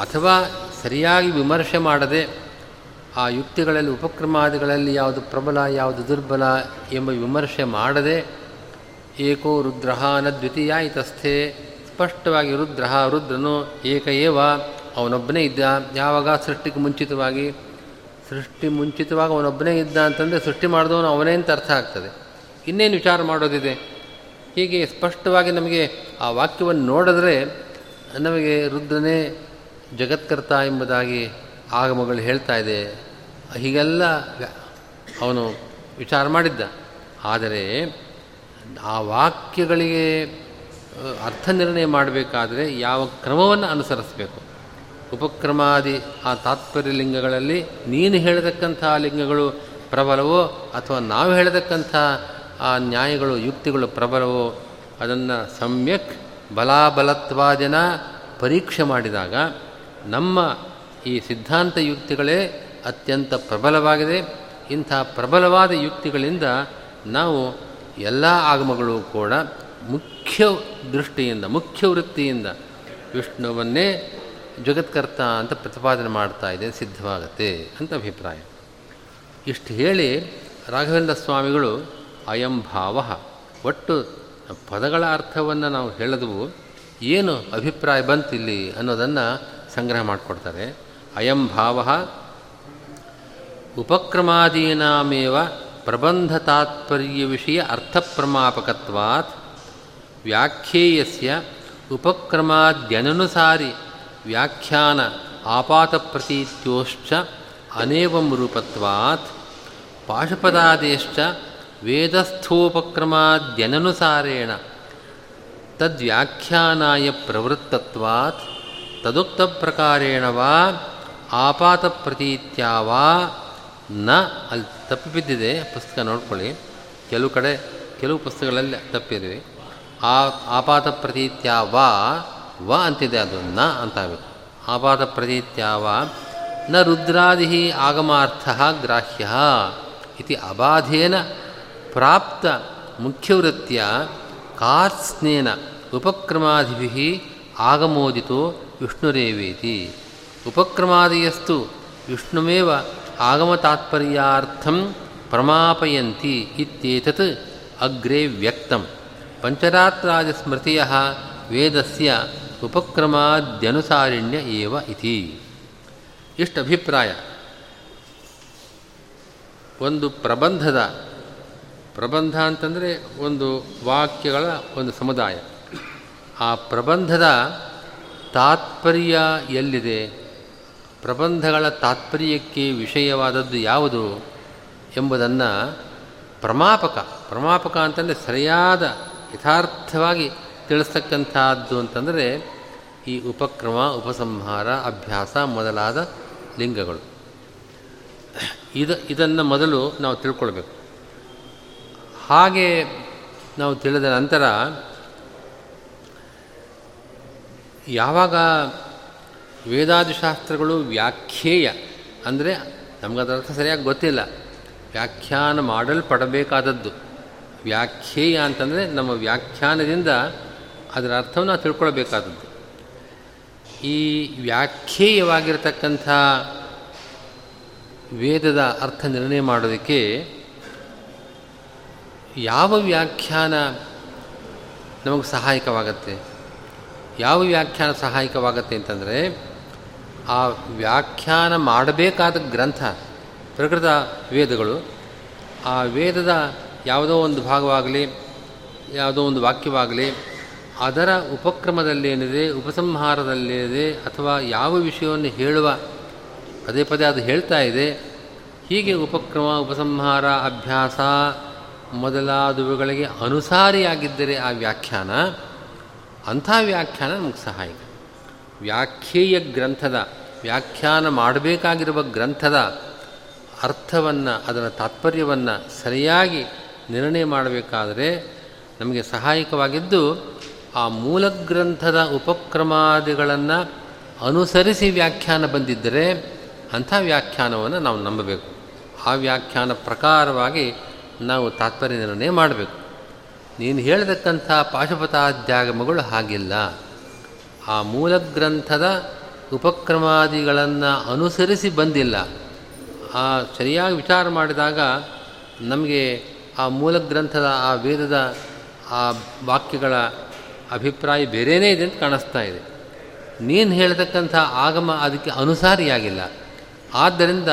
ಅಥವಾ ಸರಿಯಾಗಿ ವಿಮರ್ಶೆ ಮಾಡದೆ ಆ ಯುಕ್ತಿಗಳಲ್ಲಿ, ಉಪಕ್ರಮಾದಿಗಳಲ್ಲಿ ಯಾವುದು ಪ್ರಬಲ, ಯಾವುದು ದುರ್ಬಲ ಎಂಬ ವಿಮರ್ಶೆ ಮಾಡದೆ ಏಕೋ ರುದ್ರ ನ ದ್ವಿತೀಯ ಇತಸ್ಥೆ ಸ್ಪಷ್ಟವಾಗಿ ರುದ್ರ ರುದ್ರನು ಏಕ ಏವ, ಅವನೊಬ್ಬನೇ ಇದ್ದ. ಯಾವಾಗ? ಸೃಷ್ಟಿಗೆ ಮುಂಚಿತವಾಗಿ. ಸೃಷ್ಟಿ ಮುಂಚಿತವಾಗಿ ಅವನೊಬ್ಬನೇ ಇದ್ದ ಅಂತಂದರೆ ಸೃಷ್ಟಿ ಮಾಡಿದವನು ಅವನೇ ಅಂತ ಅರ್ಥ ಆಗ್ತದೆ. ಇನ್ನೇನು ವಿಚಾರ ಮಾಡೋದಿದೆ? ಹೀಗೆ ಸ್ಪಷ್ಟವಾಗಿ ನಮಗೆ ಆ ವಾಕ್ಯವನ್ನು ನೋಡಿದ್ರೆ ನಮಗೆ ರುದ್ರನೇ ಜಗತ್ಕರ್ತ ಎಂಬುದಾಗಿ ಆಗಮಗಳು ಹೇಳ್ತಾ ಇದೆ. ಹೀಗೆಲ್ಲ ಅವನು ವಿಚಾರ ಮಾಡಿದ್ದ. ಆದರೆ ಆ ವಾಕ್ಯಗಳಿಗೆ ಅರ್ಥ ನಿರ್ಣಯ ಮಾಡಬೇಕಾದರೆ ಯಾವ ಕ್ರಮವನ್ನು ಅನುಸರಿಸಬೇಕು. ಉಪಕ್ರಮಾದಿ ಆ ತಾತ್ಪರ್ಯ ಲಿಂಗಗಳಲ್ಲಿ ನೀನು ಹೇಳತಕ್ಕಂಥ ಲಿಂಗಗಳು ಪ್ರಬಲವೋ ಅಥವಾ ನಾವು ಹೇಳತಕ್ಕಂಥ ಆ ನ್ಯಾಯಗಳು, ಯುಕ್ತಿಗಳು ಪ್ರಬಲವೋ, ಅದನ್ನು ಸಮ್ಯಕ್ ಬಲಾಬಲತ್ವಾದಿನ ಪರೀಕ್ಷೆ ಮಾಡಿದಾಗ ನಮ್ಮ ಈ ಸಿದ್ಧಾಂತ ಯುಕ್ತಿಗಳೇ ಅತ್ಯಂತ ಪ್ರಬಲವಾಗಿದೆ. ಇಂಥ ಪ್ರಬಲವಾದ ಯುಕ್ತಿಗಳಿಂದ ನಾವು ಎಲ್ಲ ಆಗಮಗಳು ಕೂಡ ಮುಖ್ಯ ದೃಷ್ಟಿಯಿಂದ, ಮುಖ್ಯ ವೃತ್ತಿಯಿಂದ ವಿಷ್ಣುವನ್ನೇ ಜಗತ್ಕರ್ತ ಅಂತ ಪ್ರತಿಪಾದನೆ ಮಾಡ್ತಾ ಇದೆ, ಸಿದ್ಧವಾಗತ್ತೆ ಅಂತ ಅಭಿಪ್ರಾಯ. ಇಷ್ಟು ಹೇಳಿ ರಾಘವೇಂದ್ರ ಸ್ವಾಮಿಗಳು ಅಯಂ ಭಾವ. ಒಟ್ಟು ಪದಗಳ ಅರ್ಥವನ್ನು ನಾವು ಹೇಳಿದವು, ಏನು ಅಭಿಪ್ರಾಯ ಬಂತಿಲ್ಲಿ ಅನ್ನೋದನ್ನು ಸಂಗ್ರಹ ಮಾಡಿಕೊಡ್ತಾರೆ. ಅಯಂ ಭಾವ ಉಪಕ್ರಮಾದೀನಾಮೇವ ಪ್ರಬಂಧ ತಾತ್ಪರ್ಯ ವಿಷಯ ಅರ್ಥಪ್ರಮಾಪಕತ್ವಾತ್ ವ್ಯಾಖ್ಯೇಯಸ್ಯ ಉಪಕ್ರಮಾದ್ಯನನುಸಾರಿ ವ್ಯಾಖ್ಯಾನ ಆಪಾತಪ್ರತೀತ್ಯೋಶ್ಚ ಅನೇವಂ ರೂಪತ್ವಾತ್ ಪಾಶುಪದಾದೇಶ್ಚ ವೇದಸ್ಥೋಪಕ್ರಮಾದ್ಯನನುಸಾರೇಣ ತದ್ವ್ಯಾಖ್ಯಾನಾಯ ಪ್ರವೃತ್ತತ್ವಾತ್ ತದುಕ್ತಪ್ರಕಾರೇಣ ವಾ ಆಪಾತಪ್ರತೀತ್ಯ ವಾ ನ, ಅಲ್ಲಿ ತಪ್ಪಿ ಬಿದ್ದಿದೆ, ಪುಸ್ತಕ ನೋಡ್ಕೊಳ್ಳಿ. ಕೆಲವು ಕಡೆ, ಕೆಲವು ಪುಸ್ತಕಗಳಲ್ಲಿ ತಪ್ಪಿದ್ವಿ ಆ, ಆಪಾತ ಪ್ರತೀತ್ಯ ವಾ, ವ ಅಂತಿದೆ ಅದು ನ ಅಂತಾಗಬೇಕು ಆಪಾತ ಪ್ರತೀತ್ಯ ವಾ, ನ ರುದ್ರಾದಿ ಆಗಮಾರ್ಥ ಗ್ರಾಹ್ಯ ಇತಿ ಅಬಾಧೇನ ಪ್ರಾಪ್ತ ಮುಖ್ಯವೃತ್ತಿಯ ಕಾರ್ಸ್ನೇನ ಉಪಕ್ರಮಾದಿಭಿ ಆಗಮೋದಿತೋ ವಿಷ್ಣುರೇವೇತಿ. ಉಪಕ್ರಮಾದಿಯಸ್ತು ವಿಷ್ಣುಮೇವ ಆಗಮತಾತ್ಪರ್ಯಾರ್ಥಂ ಪ್ರಮಾಪಯಂತಿ ಇತ್ಯೇತತ್ ಅಗ್ರೆ ವ್ಯಕ್ತಂ. ಪಂಚರಾತ್ರಾದಿಸ್ಮೃತಿಯ ವೇದಸ್ಯ ಉಪಕ್ರಮಾದ್ಯನುಸಾರಿಣ್ಯ ಏವ ಇತಿ. ಇಷ್ಟು ಅಭಿಪ್ರಾಯ. ಒಂದು ಪ್ರಬಂಧದ, ಪ್ರಬಂಧ ಅಂತಂದರೆ ಒಂದು ವಾಕ್ಯಗಳ ಒಂದು ಸಮುದಾಯ. ಆ ಪ್ರಬಂಧದ ತಾತ್ಪರ್ಯ ಎಲ್ಲಿದೆ? ಪ್ರಬಂಧಗಳ ತಾತ್ಪರ್ಯಕ್ಕೆ ವಿಷಯವಾದದ್ದು ಯಾವುದು ಎಂಬುದನ್ನು ಪ್ರಮಾಪಕ ಪ್ರಮಾಪಕ ಅಂತಂದರೆ ಸರಿಯಾದ ಯಥಾರ್ಥವಾಗಿ ತಿಳಿಸ್ತಕ್ಕಂಥದ್ದು ಅಂತಂದರೆ ಈ ಉಪಕ್ರಮ, ಉಪಸಂಹಾರ, ಅಭ್ಯಾಸ ಮೊದಲಾದ ಲಿಂಗಗಳು. ಇದು, ಇದನ್ನು ಮೊದಲು ನಾವು ತಿಳ್ಕೊಳ್ಬೇಕು. ಹಾಗೆ ನಾವು ತಿಳಿದ ನಂತರ ಯಾವಾಗ ವೇದಾದಿಶಾಸ್ತ್ರಗಳು ವ್ಯಾಖ್ಯೇಯ. ಅಂದರೆ ನಮಗದರ ಅರ್ಥ ಸರಿಯಾಗಿ ಗೊತ್ತಿಲ್ಲ. ವ್ಯಾಖ್ಯಾನ ಮಾಡಲ್ಪಡಬೇಕಾದದ್ದು. ವ್ಯಾಖ್ಯೇಯ ಅಂತಂದರೆ ನಮ್ಮ ವ್ಯಾಖ್ಯಾನದಿಂದ ಅದರ ಅರ್ಥವನ್ನು ನಾವು ತಿಳ್ಕೊಳ್ಬೇಕಾದದ್ದು. ಈ ವ್ಯಾಖ್ಯೇಯವಾಗಿರತಕ್ಕಂಥ ವೇದದ ಅರ್ಥ ನಿರ್ಣಯ ಮಾಡೋದಕ್ಕೆ ಯಾವ ವ್ಯಾಖ್ಯಾನ ನಮಗೆ ಸಹಾಯಕವಾಗತ್ತೆ? ಯಾವ ವ್ಯಾಖ್ಯಾನ ಸಹಾಯಕವಾಗತ್ತೆ ಅಂತಂದರೆ ಆ ವ್ಯಾಖ್ಯಾನ ಮಾಡಬೇಕಾದ ಗ್ರಂಥ, ಪ್ರಕೃತ ವೇದಗಳು, ಆ ವೇದದ ಯಾವುದೋ ಒಂದು ಭಾಗವಾಗಲಿ, ಯಾವುದೋ ಒಂದು ವಾಕ್ಯವಾಗಲಿ, ಅದರ ಉಪಕ್ರಮದಲ್ಲೇನಿದೆ, ಉಪಸಂಹಾರದಲ್ಲೇನಿದೆ, ಅಥವಾ ಯಾವ ವಿಷಯವನ್ನು ಹೇಳುವ, ಪದೇ ಪದೇ ಅದು ಹೇಳ್ತಾ ಇದೆ, ಹೀಗೆ ಉಪಕ್ರಮ, ಉಪಸಂಹಾರ, ಅಭ್ಯಾಸ ಮೊದಲಾದವುಗಳಿಗೆ ಅನುಸಾರಿಯಾಗಿದ್ದರೆ ಆ ವ್ಯಾಖ್ಯಾನ, ಅಂಥ ವ್ಯಾಖ್ಯಾನ ನಮಗೆ ಸಹಾಯಕ. ವ್ಯಾಖ್ಯೇಯ ಗ್ರಂಥದ, ವ್ಯಾಖ್ಯಾನ ಮಾಡಬೇಕಾಗಿರುವ ಗ್ರಂಥದ ಅರ್ಥವನ್ನು, ಅದರ ತಾತ್ಪರ್ಯವನ್ನು ಸರಿಯಾಗಿ ನಿರ್ಣಯ ಮಾಡಬೇಕಾದರೆ ನಮಗೆ ಸಹಾಯಕವಾಗಿದ್ದು, ಆ ಮೂಲ ಗ್ರಂಥದ ಉಪಕ್ರಮಾದಿಗಳನ್ನು ಅನುಸರಿಸಿ ವ್ಯಾಖ್ಯಾನ ಬಂದಿದ್ದರೆ ಅಂಥ ವ್ಯಾಖ್ಯಾನವನ್ನು ನಾವು ನಂಬಬೇಕು. ಆ ವ್ಯಾಖ್ಯಾನ ಪ್ರಕಾರವಾಗಿ ನಾವು ತಾತ್ಪರ್ಯ ನಿರ್ಣಯ ಮಾಡಬೇಕು. ನೀನು ಹೇಳತಕ್ಕಂಥ ಪಾಶುಪತಾಧ್ಯಾಗಮಗಳು ಹಾಗಿಲ್ಲ. ಆ ಮೂಲ ಗ್ರಂಥದ ಉಪಕ್ರಮಾದಿಗಳನ್ನು ಅನುಸರಿಸಿ ಬಂದಿಲ್ಲ. ಆ ಸರಿಯಾಗಿ ವಿಚಾರ ಮಾಡಿದಾಗ ನಮಗೆ ಆ ಮೂಲ ಗ್ರಂಥದ ಆ ವೇದದ, ಆ ವಾಕ್ಯಗಳ ಅಭಿಪ್ರಾಯ ಬೇರೆಯೇ ಇದೆ ಅಂತ ಕಾಣಿಸ್ತಾ ಇದೆ. ನೀನು ಹೇಳ್ತಕ್ಕಂಥ ಆಗಮ ಅದಕ್ಕೆ ಅನುಸಾರಿಯಾಗಿಲ್ಲ. ಆದ್ದರಿಂದ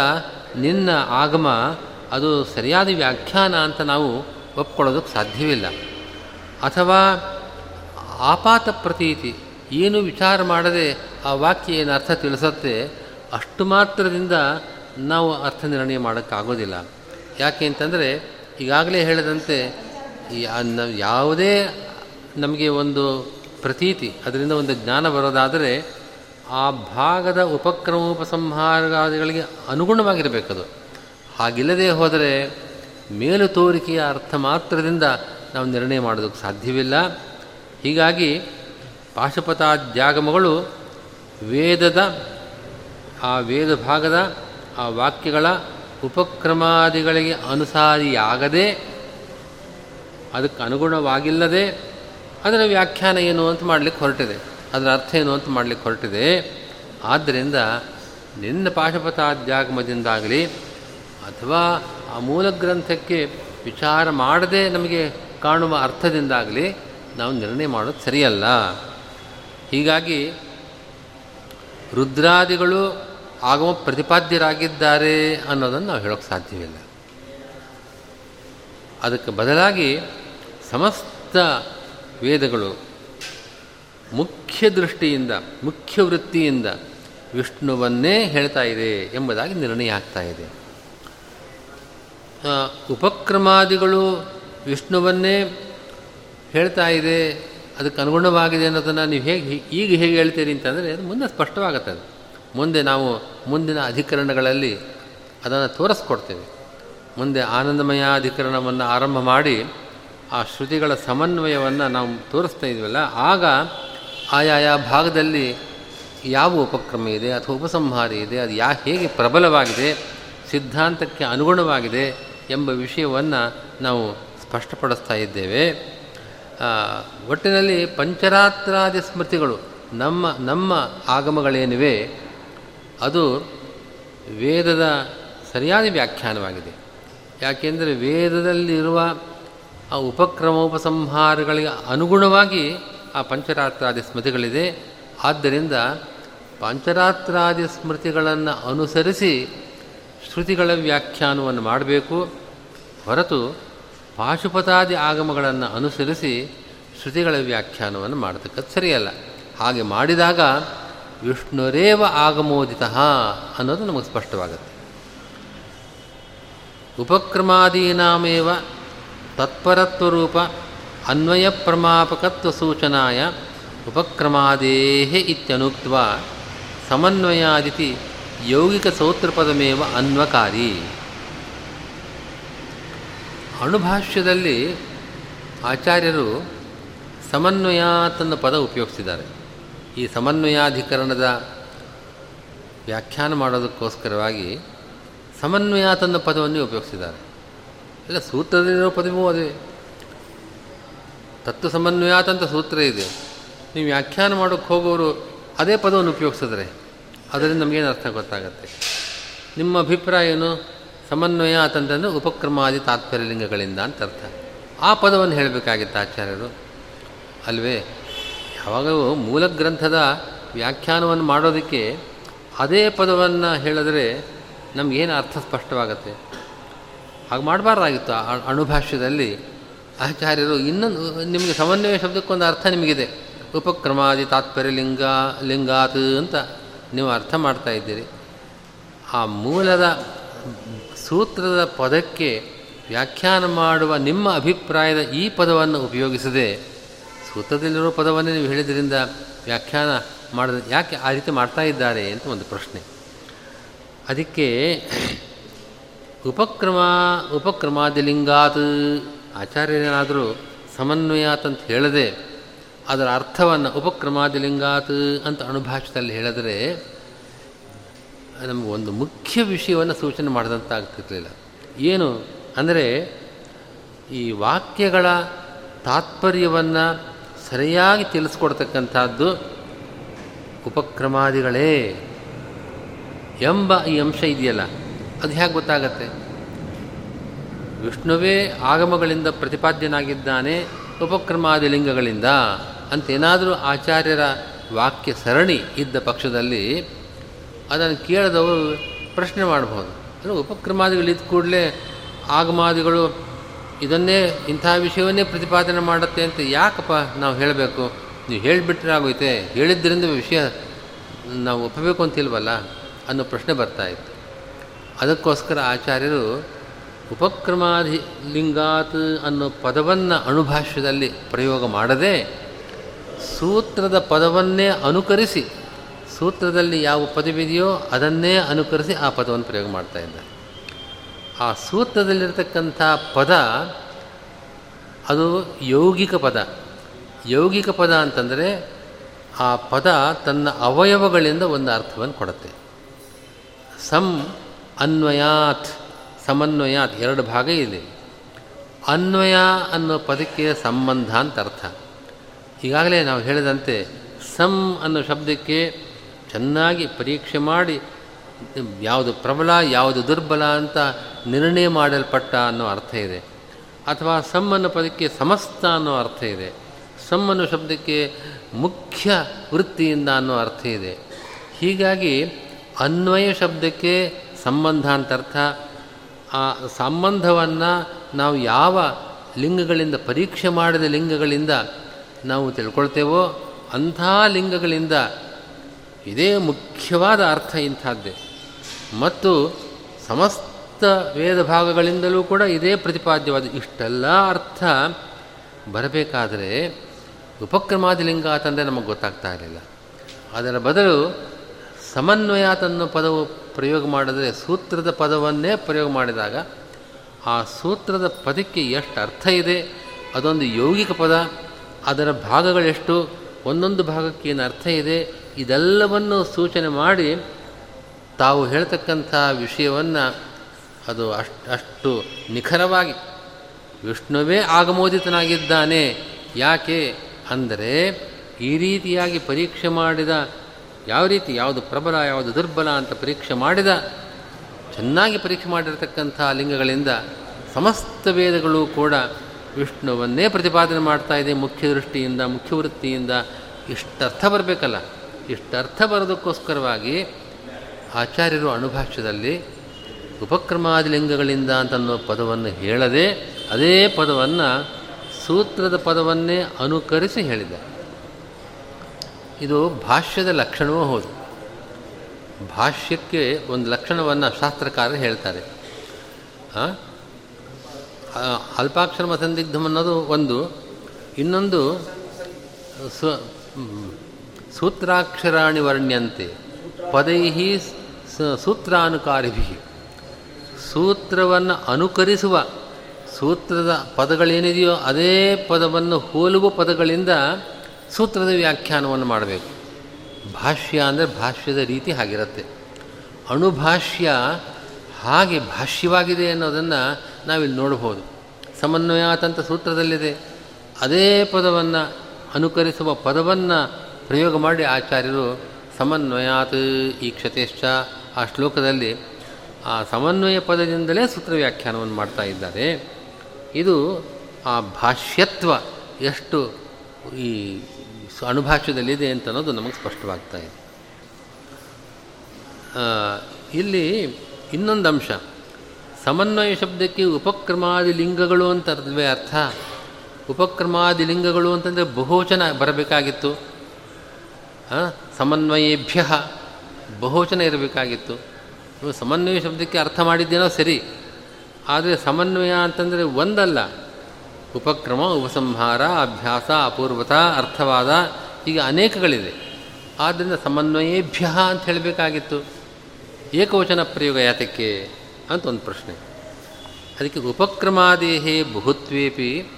ನಿನ್ನ ಆಗಮ ಅದು ಸರಿಯಾದ ವ್ಯಾಖ್ಯಾನ ಅಂತ ನಾವು ಒಪ್ಕೊಳ್ಳೋದಕ್ಕೆ ಸಾಧ್ಯವಿಲ್ಲ. ಅಥವಾ ಆಪಾತ ಪ್ರತೀತಿ ಏನು ವಿಚಾರ ಮಾಡದೆ ಆ ವಾಕ್ಯ ಏನು ಅರ್ಥ ತಿಳಿಸುತ್ತೆ, ಅಷ್ಟು ಮಾತ್ರದಿಂದ ನಾವು ಅರ್ಥ ನಿರ್ಣಯ ಮಾಡೋಕ್ಕಾಗೋದಿಲ್ಲ. ಯಾಕೆ ಅಂತಂದರೆ, ಈಗಾಗಲೇ ಹೇಳಿದಂತೆ ಯಾವುದೇ ನಮಗೆ ಒಂದು ಪ್ರತೀತಿ, ಅದರಿಂದ ಒಂದು ಜ್ಞಾನ ಬರೋದಾದರೆ, ಆ ಭಾಗದ ಉಪಕ್ರಮೋಪಸಂಹಾರಗಳಿಗೆ ಅನುಗುಣವಾಗಿರಬೇಕದು. ಹಾಗಿಲ್ಲದೆ ಹೋದರೆ ಮೇಲು ತೋರಿಕೆಯ ಅರ್ಥ ಮಾತ್ರದಿಂದ ನಾವು ನಿರ್ಣಯ ಮಾಡೋದಕ್ಕೆ ಸಾಧ್ಯವಿಲ್ಲ. ಹೀಗಾಗಿ ಪಾಶುಪತಾಧ್ಯಾಗಮಗಳು ವೇದದ, ಆ ವೇದ ಭಾಗದ, ಆ ವಾಕ್ಯಗಳ ಉಪಕ್ರಮಾದಿಗಳಿಗೆ ಅನುಸಾರಿಯಾಗದೆ, ಅದಕ್ಕೆ ಅನುಗುಣವಾಗಿಲ್ಲದೆ ಅದರ ವ್ಯಾಖ್ಯಾನ ಏನು ಅಂತ ಮಾಡಲಿಕ್ಕೆ ಹೊರಟಿದೆ. ಅದರ ಅರ್ಥ ಏನು ಅಂತ ಮಾಡಲಿಕ್ಕೆ ಹೊರಟಿದೆ. ಆದ್ದರಿಂದ ನಿನ್ನ ಪಾಶುಪತಾಧ್ಯಾಗಮದಿಂದಾಗಲಿ ಅಥವಾ ಆ ಮೂಲ ಗ್ರಂಥಕ್ಕೆ ವಿಚಾರ ಮಾಡದೆ ನಮಗೆ ಕಾಣುವ ಅರ್ಥದಿಂದಾಗಲಿ ನಾವು ನಿರ್ಣಯ ಮಾಡೋದು ಸರಿಯಲ್ಲ. ಹೀಗಾಗಿ ರುದ್ರಾದಿಗಳು ಆಗಮ ಪ್ರತಿಪಾದ್ಯರಾಗಿದ್ದಾರೆ ಅನ್ನೋದನ್ನು ನಾವು ಹೇಳೋಕ್ಕೆ ಸಾಧ್ಯವಿಲ್ಲ. ಅದಕ್ಕೆ ಬದಲಾಗಿ ಸಮಸ್ತ ವೇದಗಳು ಮುಖ್ಯ ದೃಷ್ಟಿಯಿಂದ, ಮುಖ್ಯ ವೃತ್ತಿಯಿಂದ ವಿಷ್ಣುವನ್ನೇ ಹೇಳ್ತಾ ಇದೆ ಎಂಬುದಾಗಿ ನಿರ್ಣಯ ಆಗ್ತಾ ಇದೆ. ಉಪಕ್ರಮಾದಿಗಳು ವಿಷ್ಣುವನ್ನೇ ಹೇಳ್ತಾ ಇದೆ ಅದಕ್ಕೆ ಅನುಗುಣವಾಗಿದೆ ಅನ್ನೋದನ್ನು ನೀವು ಹೇಗೆ ಈಗ ಹೇಗೆ ಹೇಳ್ತೀರಿ ಅಂತಂದರೆ ಅದು ಮುಂದೆ ಸ್ಪಷ್ಟವಾಗುತ್ತೆ ಅದು. ಮುಂದೆ ನಾವು ಮುಂದಿನ ಅಧಿಕರಣಗಳಲ್ಲಿ ಅದನ್ನು ತೋರಿಸ್ಕೊಡ್ತೇವೆ. ಮುಂದೆ ಆನಂದಮಯ ಅಧಿಕರಣವನ್ನು ಆರಂಭ ಮಾಡಿ ಆ ಶ್ರುತಿಗಳ ಸಮನ್ವಯವನ್ನು ನಾವು ತೋರಿಸ್ತಾ ಇದ್ವಲ್ಲ, ಆಗ ಆಯಾಯ ಭಾಗದಲ್ಲಿ ಯಾವ ಉಪಕ್ರಮ ಇದೆ, ಅಥವಾ ಉಪಸಂಹಾರ ಇದೆ, ಅದು ಯಾ, ಹೇಗೆ ಪ್ರಬಲವಾಗಿದೆ, ಸಿದ್ಧಾಂತಕ್ಕೆ ಅನುಗುಣವಾಗಿದೆ ಎಂಬ ವಿಷಯವನ್ನು ನಾವು ಸ್ಪಷ್ಟಪಡಿಸ್ತಾ ಇದ್ದೇವೆ. ಒಟ್ಟಿನಲ್ಲಿ ಪಂಚರಾತ್ರಾದಿ ಸ್ಮೃತಿಗಳು ನಮ್ಮ ನಮ್ಮ ಆಗಮಗಳೇನಿವೆ, ಅದು ವೇದದ ಸರಿಯಾದ ವ್ಯಾಖ್ಯಾನವಾಗಿದೆ. ಯಾಕೆಂದರೆ ವೇದದಲ್ಲಿರುವ ಆ ಉಪಕ್ರಮೋಪಸಂಹಾರಗಳಿಗೆ ಅನುಗುಣವಾಗಿ ಆ ಪಂಚರಾತ್ರಾದಿ ಸ್ಮೃತಿಗಳಿದೆ. ಆದ್ದರಿಂದ ಪಂಚರಾತ್ರಾದಿ ಸ್ಮೃತಿಗಳನ್ನು ಅನುಸರಿಸಿ ಶ್ರುತಿಗಳ ವ್ಯಾಖ್ಯಾನವನ್ನು ಮಾಡಬೇಕು. ಹೊರತು ಪಾಶುಪತಾದಿ ಆಗಮಗಳನ್ನು ಅನುಸರಿಸಿ ಶ್ರುತಿಗಳ ವ್ಯಾಖ್ಯಾನವನ್ನು ಮಾಡತಕ್ಕದ್ದು ಸರಿಯಲ್ಲ. ಹಾಗೆ ಮಾಡಿದಾಗ ವಿಷ್ಣುರೇವ ಆಗಮೋದಿತ ಅನ್ನೋದು ನಮಗೆ ಸ್ಪಷ್ಟವಾಗುತ್ತೆ. ಉಪಕ್ರಮಾದೀನಾಮೇವ ತತ್ಪರತ್ವರೂಪ ಅನ್ವಯ ಪ್ರಮಾಪಕತ್ವ ಸೂಚನಾಯ ಉಪಕ್ರಮಾದೇಹೆ ಇತ್ಯನುಕ್ತ ಸಮನ್ವಯಾದಿತಿ ಯೌಗಿಕ ಸೌತ್ರಪದಮೇವ ಅನ್ವಕಾರಿ. ಅಣುಭಾಷ್ಯದಲ್ಲಿ ಆಚಾರ್ಯರು ಸಮನ್ವಯಾತ್ ಅನ್ನೋ ಪದ ಉಪಯೋಗಿಸಿದ್ದಾರೆ ಈ ಸಮನ್ವಯಾಧಿಕರಣದ ವ್ಯಾಖ್ಯಾನ ಮಾಡೋದಕ್ಕೋಸ್ಕರವಾಗಿ ಸಮನ್ವಯಾತ್ ಅನ್ನೋ ಪದವನ್ನೇ ಉಪಯೋಗಿಸಿದ್ದಾರೆ ಇಲ್ಲ, ಸೂತ್ರದಲ್ಲಿರೋ ಪದವೂ ಅದೇ. ತತ್ವ ಸಮನ್ವಯಾತ್ ಅಂತ ಸೂತ್ರ ಇದೆ. ನೀವು ವ್ಯಾಖ್ಯಾನ ಮಾಡೋಕ್ಕೆ ಹೋಗೋರು ಅದೇ ಪದವನ್ನು ಉಪಯೋಗಿಸಿದ್ರೆ, ಅದರಿಂದ ನಮಗೇನು ಅರ್ಥ ಗೊತ್ತಾಗತ್ತೆ? ನಿಮ್ಮ ಅಭಿಪ್ರಾಯ ಏನು? ಸಮನ್ವಯ ಅಂತಂದ್ರೆ ಉಪಕ್ರಮಾದಿ ತಾತ್ಪರ್ಯಲಿಂಗಗಳಿಂದ ಅಂತ ಅರ್ಥ. ಆ ಪದವನ್ನು ಹೇಳಬೇಕಾಗಿತ್ತು ಆಚಾರ್ಯರು. ಅಲ್ವೇ, ಯಾವಾಗಲೂ ಮೂಲ ಗ್ರಂಥದ ವ್ಯಾಖ್ಯಾನವನ್ನು ಮಾಡೋದಕ್ಕೆ ಅದೇ ಪದವನ್ನು ಹೇಳಿದ್ರೆ ನಮಗೇನು ಅರ್ಥ ಸ್ಪಷ್ಟವಾಗತ್ತೆ? ಹಾಗೆ ಮಾಡಬಾರ್ದಾಗಿತ್ತು ಅಣುಭಾಷ್ಯದಲ್ಲಿ. ಆಚಾರ್ಯರು ಇನ್ನೊಂದು, ನಿಮಗೆ ಸಮನ್ವಯ ಶಬ್ದಕ್ಕೊಂದು ಅರ್ಥ ನಿಮಗಿದೆ. ಉಪಕ್ರಮಾದಿ ತಾತ್ಪರ್ಯ ಲಿಂಗ ಲಿಂಗಾತ್ ಅಂತ ನೀವು ಅರ್ಥ ಮಾಡ್ತಾ ಇದ್ದೀರಿ. ಆ ಮೂಲದ ಸೂತ್ರದ ಪದಕ್ಕೆ ವ್ಯಾಖ್ಯಾನ ಮಾಡುವ ನಿಮ್ಮ ಅಭಿಪ್ರಾಯದ ಈ ಪದವನ್ನು ಉಪಯೋಗಿಸದೆ ಸೂತ್ರದಲ್ಲಿರುವ ಪದವನ್ನೇ ನೀವು ಹೇಳಿದ್ರಿಂದ ವ್ಯಾಖ್ಯಾನ ಮಾಡಿದ ಯಾಕೆ ಆ ರೀತಿ ಮಾಡ್ತಾ ಇದ್ದಾರೆ ಅಂತ ಒಂದು ಪ್ರಶ್ನೆ. ಅದಕ್ಕೆ ಉಪಕ್ರಮ, ಉಪಕ್ರಮಾದಿಲಿಂಗಾತ್ ಆಚಾರ್ಯರೇನಾದರೂ ಸಮನ್ವಯಾತ್ ಅಂತ ಹೇಳದೆ ಅದರ ಅರ್ಥವನ್ನು ಉಪಕ್ರಮಾದಿಲಿಂಗಾತ್ ಅಂತ ಅನುಭಾಷದಲ್ಲಿ ಹೇಳಿದರೆ ನಮಗೆ ಒಂದು ಮುಖ್ಯ ವಿಷಯವನ್ನು ಸೂಚನೆ ಮಾಡಿದಂತ ಆಗ್ತಿರ್ಲಿಲ್ಲ ಏನು ಅಂದರೆ, ಈ ವಾಕ್ಯಗಳ ತಾತ್ಪರ್ಯವನ್ನು ಸರಿಯಾಗಿ ತಿಳಿಸ್ಕೊಡ್ತಕ್ಕಂಥದ್ದು ಉಪಕ್ರಮಾದಿಗಳೇ ಎಂಬ ಈ ಅಂಶ ಇದೆಯಲ್ಲ, ಅದು ಹೇಗೆ ಗೊತ್ತಾಗತ್ತೆ? ವಿಷ್ಣುವೇ ಆಗಮಗಳಿಂದ ಪ್ರತಿಪಾದ್ಯನಾಗಿದ್ದಾನೆ ಉಪಕ್ರಮಾದಿ ಲಿಂಗಗಳಿಂದ ಅಂತೇನಾದರೂ ಆಚಾರ್ಯರ ವಾಕ್ಯ ಸರಣಿ ಇದ್ದ ಪಕ್ಷದಲ್ಲಿ ಅದನ್ನು ಕೇಳಿದವರು ಪ್ರಶ್ನೆ ಮಾಡಬಹುದು. ಅಂದರೆ ಉಪಕ್ರಮಾದಿಗಳಿದ್ದ ಕೂಡಲೇ ಆಗಮಾದಿಗಳು ಇದನ್ನೇ, ಇಂಥ ವಿಷಯವನ್ನೇ ಪ್ರತಿಪಾದನೆ ಮಾಡುತ್ತೆ ಅಂತ ಯಾಕಪ್ಪ ನಾವು ಹೇಳಬೇಕು? ನೀವು ಹೇಳಿಬಿಟ್ರೆ ಆಗೋಯ್ತೆ? ಹೇಳಿದ್ದರಿಂದ ವಿಷಯ ನಾವು ಒಪ್ಪಬೇಕು ಅಂತಿಲ್ವಲ್ಲ ಅನ್ನೋ ಪ್ರಶ್ನೆ ಬರ್ತಾ ಇತ್ತು. ಅದಕ್ಕೋಸ್ಕರ ಆಚಾರ್ಯರು ಉಪಕ್ರಮಾಧಿ ಲಿಂಗಾತ್ ಅನ್ನೋ ಪದವನ್ನು ಅಣುಭಾಷ್ಯದಲ್ಲಿ ಪ್ರಯೋಗ ಮಾಡದೆ ಸೂತ್ರದ ಪದವನ್ನೇ ಅನುಕರಿಸಿ ಸೂತ್ರದಲ್ಲಿ ಯಾವ ಪದವಿದೆಯೋ ಅದನ್ನೇ ಅನುಕರಿಸಿ ಆ ಪದವನ್ನು ಪ್ರಯೋಗ ಮಾಡ್ತಾ ಇದ್ದಾರೆ. ಆ ಸೂತ್ರದಲ್ಲಿರ್ತಕ್ಕಂಥ ಪದ, ಅದು ಯೌಗಿಕ ಪದ. ಯೌಗಿಕ ಪದ ಅಂತಂದರೆ ಆ ಪದ ತನ್ನ ಅವಯವಗಳಿಂದ ಒಂದು ಅರ್ಥವನ್ನು ಕೊಡುತ್ತೆ. ಸಂ ಅನ್ವಯಾತ್, ಸಮನ್ವಯಾತ್ ಎರಡು ಭಾಗ ಇದೆ. ಅನ್ವಯ ಅನ್ನೋ ಪದಕ್ಕೆ ಸಂಬಂಧ ಅಂತ ಅರ್ಥ. ಈಗಾಗಲೇ ನಾವು ಹೇಳಿದಂತೆ ಸಂ ಅನ್ನೋ ಶಬ್ದಕ್ಕೆ ಚೆನ್ನಾಗಿ ಪರೀಕ್ಷೆ ಮಾಡಿ, ಯಾವುದು ಪ್ರಬಲ, ಯಾವುದು ದುರ್ಬಲ ಅಂತ ನಿರ್ಣಯ ಮಾಡಲ್ಪಟ್ಟ ಅನ್ನೋ ಅರ್ಥ ಇದೆ. ಅಥವಾ ಸಮ್ ಅನ್ನೋ ಪದಕ್ಕೆ ಸಮಸ್ತ ಅನ್ನೋ ಅರ್ಥ ಇದೆ. ಸಮ್ ಅನ್ನೋ ಶಬ್ದಕ್ಕೆ ಮುಖ್ಯ ವೃತ್ತಿಯಿಂದ ಅನ್ನೋ ಅರ್ಥ ಇದೆ. ಹೀಗಾಗಿ ಅನ್ವಯ ಶಬ್ದಕ್ಕೆ ಸಂಬಂಧ ಅಂತ ಅರ್ಥ. ಆ ಸಂಬಂಧವನ್ನು ನಾವು ಯಾವ ಲಿಂಗಗಳಿಂದ, ಪರೀಕ್ಷೆ ಮಾಡಿದ ಲಿಂಗಗಳಿಂದ ನಾವು ತಿಳ್ಕೊಳ್ತೇವೋ ಅಂಥ ಲಿಂಗಗಳಿಂದ ಇದೇ ಮುಖ್ಯವಾದ ಅರ್ಥ ಇಂಥದ್ದೇ. ಮತ್ತು ಸಮಸ್ತ ವೇದ ಭಾಗಗಳಿಂದಲೂ ಕೂಡ ಇದೇ ಪ್ರತಿಪಾದ್ಯವಾದ ಇಷ್ಟೆಲ್ಲ ಅರ್ಥ ಬರಬೇಕಾದರೆ ಉಪಕ್ರಮಾದಿಲಿಂಗ ಅಂತಂದರೆ ನಮಗೆ ಗೊತ್ತಾಗ್ತಾ ಇರಲಿಲ್ಲ. ಅದರ ಬದಲು ಸಮನ್ವಯಾತನ್ನು ಪದವು ಪ್ರಯೋಗ ಮಾಡಿದರೆ ಸೂತ್ರದ ಪದವನ್ನೇ ಪ್ರಯೋಗ ಮಾಡಿದಾಗ ಆ ಸೂತ್ರದ ಪದಕ್ಕೆ ಎಷ್ಟು ಅರ್ಥ ಇದೆ, ಅದೊಂದು ಯೌಗಿಕ ಪದ, ಅದರ ಭಾಗಗಳೆಷ್ಟು, ಒಂದೊಂದು ಭಾಗಕ್ಕೆ ಏನು ಅರ್ಥ ಇದೆ ಇದೆಲ್ಲವನ್ನು ಸೂಚನೆ ಮಾಡಿ ತಾವು ಹೇಳ್ತಕ್ಕಂಥ ವಿಷಯವನ್ನು ಅದು ಅಷ್ಟು ಅಷ್ಟು ನಿಖರವಾಗಿ ವಿಷ್ಣುವೇ ಆಗಮೋದಿತನಾಗಿದ್ದಾನೆ. ಯಾಕೆ ಅಂದರೆ ಈ ರೀತಿಯಾಗಿ ಪರೀಕ್ಷೆ ಮಾಡಿದ, ಯಾವ ರೀತಿ, ಯಾವುದು ಪ್ರಬಲ, ಯಾವುದು ದುರ್ಬಲ ಅಂತ ಪರೀಕ್ಷೆ ಮಾಡಿದ, ಚೆನ್ನಾಗಿ ಪರೀಕ್ಷೆ ಮಾಡಿರತಕ್ಕಂಥ ಲಿಂಗಗಳಿಂದ ಸಮಸ್ತ ವೇದಗಳು ಕೂಡ ವಿಷ್ಣುವನ್ನೇ ಪ್ರತಿಪಾದನೆ ಮಾಡ್ತಾ ಇದೆ ಮುಖ್ಯ ದೃಷ್ಟಿಯಿಂದ, ಮುಖ್ಯ ವೃತ್ತಿಯಿಂದ. ಇಷ್ಟರ್ಥ ಬರಬೇಕಲ್ಲ. ಇಷ್ಟರ್ಥ ಬರೋದಕ್ಕೋಸ್ಕರವಾಗಿ ಆಚಾರ್ಯರು ಅಣುಭಾಷ್ಯದಲ್ಲಿ ಉಪಕ್ರಮಾದಿಲಿಂಗಗಳಿಂದ ಅಂತನ್ನೋ ಪದವನ್ನು ಹೇಳದೆ ಅದೇ ಪದವನ್ನು ಸೂತ್ರದ ಪದವನ್ನೇ ಅನುಕರಿಸಿ ಹೇಳಿದ. ಇದು ಭಾಷ್ಯದ ಲಕ್ಷಣವೂ ಹೌದು. ಭಾಷ್ಯಕ್ಕೆ ಒಂದು ಲಕ್ಷಣವನ್ನು ಶಾಸ್ತ್ರಕಾರರು ಹೇಳ್ತಾರೆ. ಅಲ್ಪಾಕ್ಷರ ಸಂದಿಗ್ಧಮ್ ಅನ್ನೋದು ಒಂದು. ಇನ್ನೊಂದು ಸ್ವ ಸೂತ್ರಾಕ್ಷರಾಣಿ ವರ್ಣ್ಯಂತೆ ಪದೈ ಸೂತ್ರಾನುಕಾರಿಭಿ ಸೂತ್ರವನ್ನು ಅನುಕರಿಸುವ ಸೂತ್ರದ ಪದಗಳೇನಿದೆಯೋ ಅದೇ ಪದವನ್ನು ಹೋಲುವ ಪದಗಳಿಂದ ಸೂತ್ರದ ವ್ಯಾಖ್ಯಾನವನ್ನು ಮಾಡಬೇಕು. ಭಾಷ್ಯ ಅಂದರೆ ಭಾಷ್ಯದ ರೀತಿ ಹಾಗಿರುತ್ತೆ. ಅಣುಭಾಷ್ಯ ಹಾಗೆ ಭಾಷ್ಯವಾಗಿದೆ ಅನ್ನೋದನ್ನು ನಾವಿಲ್ಲಿ ನೋಡ್ಬೋದು. ಸಮನ್ವಯಾತಂತ ಸೂತ್ರದಲ್ಲಿದೆ. ಅದೇ ಪದವನ್ನು ಅನುಕರಿಸುವ ಪದವನ್ನು ಪ್ರಯೋಗ ಮಾಡಿ ಆಚಾರ್ಯರು, ಸಮನ್ವಯಾತ್ ಈಕ್ಷತೆಶ್ಚ, ಆ ಶ್ಲೋಕದಲ್ಲಿ ಆ ಸಮನ್ವಯ ಪದದಿಂದಲೇ ಸೂತ್ರ ವ್ಯಾಖ್ಯಾನವನ್ನು ಮಾಡ್ತಾ ಇದ್ದಾರೆ. ಇದು ಆ ಭಾಷ್ಯತ್ವ ಎಷ್ಟು ಈ ಅಣುಭಾಷ್ಯದಲ್ಲಿದೆ ಅಂತ ಅನ್ನೋದು ನಮಗೆ ಸ್ಪಷ್ಟವಾಗ್ತಾ ಇದೆ. ಇಲ್ಲಿ ಇನ್ನೊಂದು ಅಂಶ. ಸಮನ್ವಯ ಶಬ್ದಕ್ಕೆ ಉಪಕ್ರಮಾದಿ ಲಿಂಗಗಳು ಅಂತ ಅರ್ಥ. ಉಪಕ್ರಮಾದಿ ಲಿಂಗಗಳು ಅಂತಂದರೆ ಬಹುವಚನ ಬರಬೇಕಾಗಿತ್ತು. ಸಮನ್ವಯೇಭ್ಯ. ಬಹುವಚನ ಇರಬೇಕಾಗಿತ್ತು. ಸಮನ್ವಯ ಶಬ್ದಕ್ಕೆ ಅರ್ಥ ಮಾಡಿದ್ದೇನೋ ಸರಿ. ಆದರೆ ಸಮನ್ವಯ ಅಂತಂದರೆ ಒಂದಲ್ಲ. ಉಪಕ್ರಮ, ಉಪಸಂಹಾರ, ಅಭ್ಯಾಸ, ಅಪೂರ್ವತ, ಅರ್ಥವಾದ ಈಗ ಅನೇಕಗಳಿದೆ. ಆದ್ದರಿಂದ ಸಮನ್ವಯೇಭ್ಯ ಅಂತ ಹೇಳಬೇಕಾಗಿತ್ತು. ಏಕವಚನ ಪ್ರಯೋಗ ಯಾತಕ್ಕೆ ಅಂತ ಒಂದು ಪ್ರಶ್ನೆ. ಅದಕ್ಕೆ ಉಪಕ್ರಮಾದೇಹೇ ಬಹುತ್ವೇಪಿ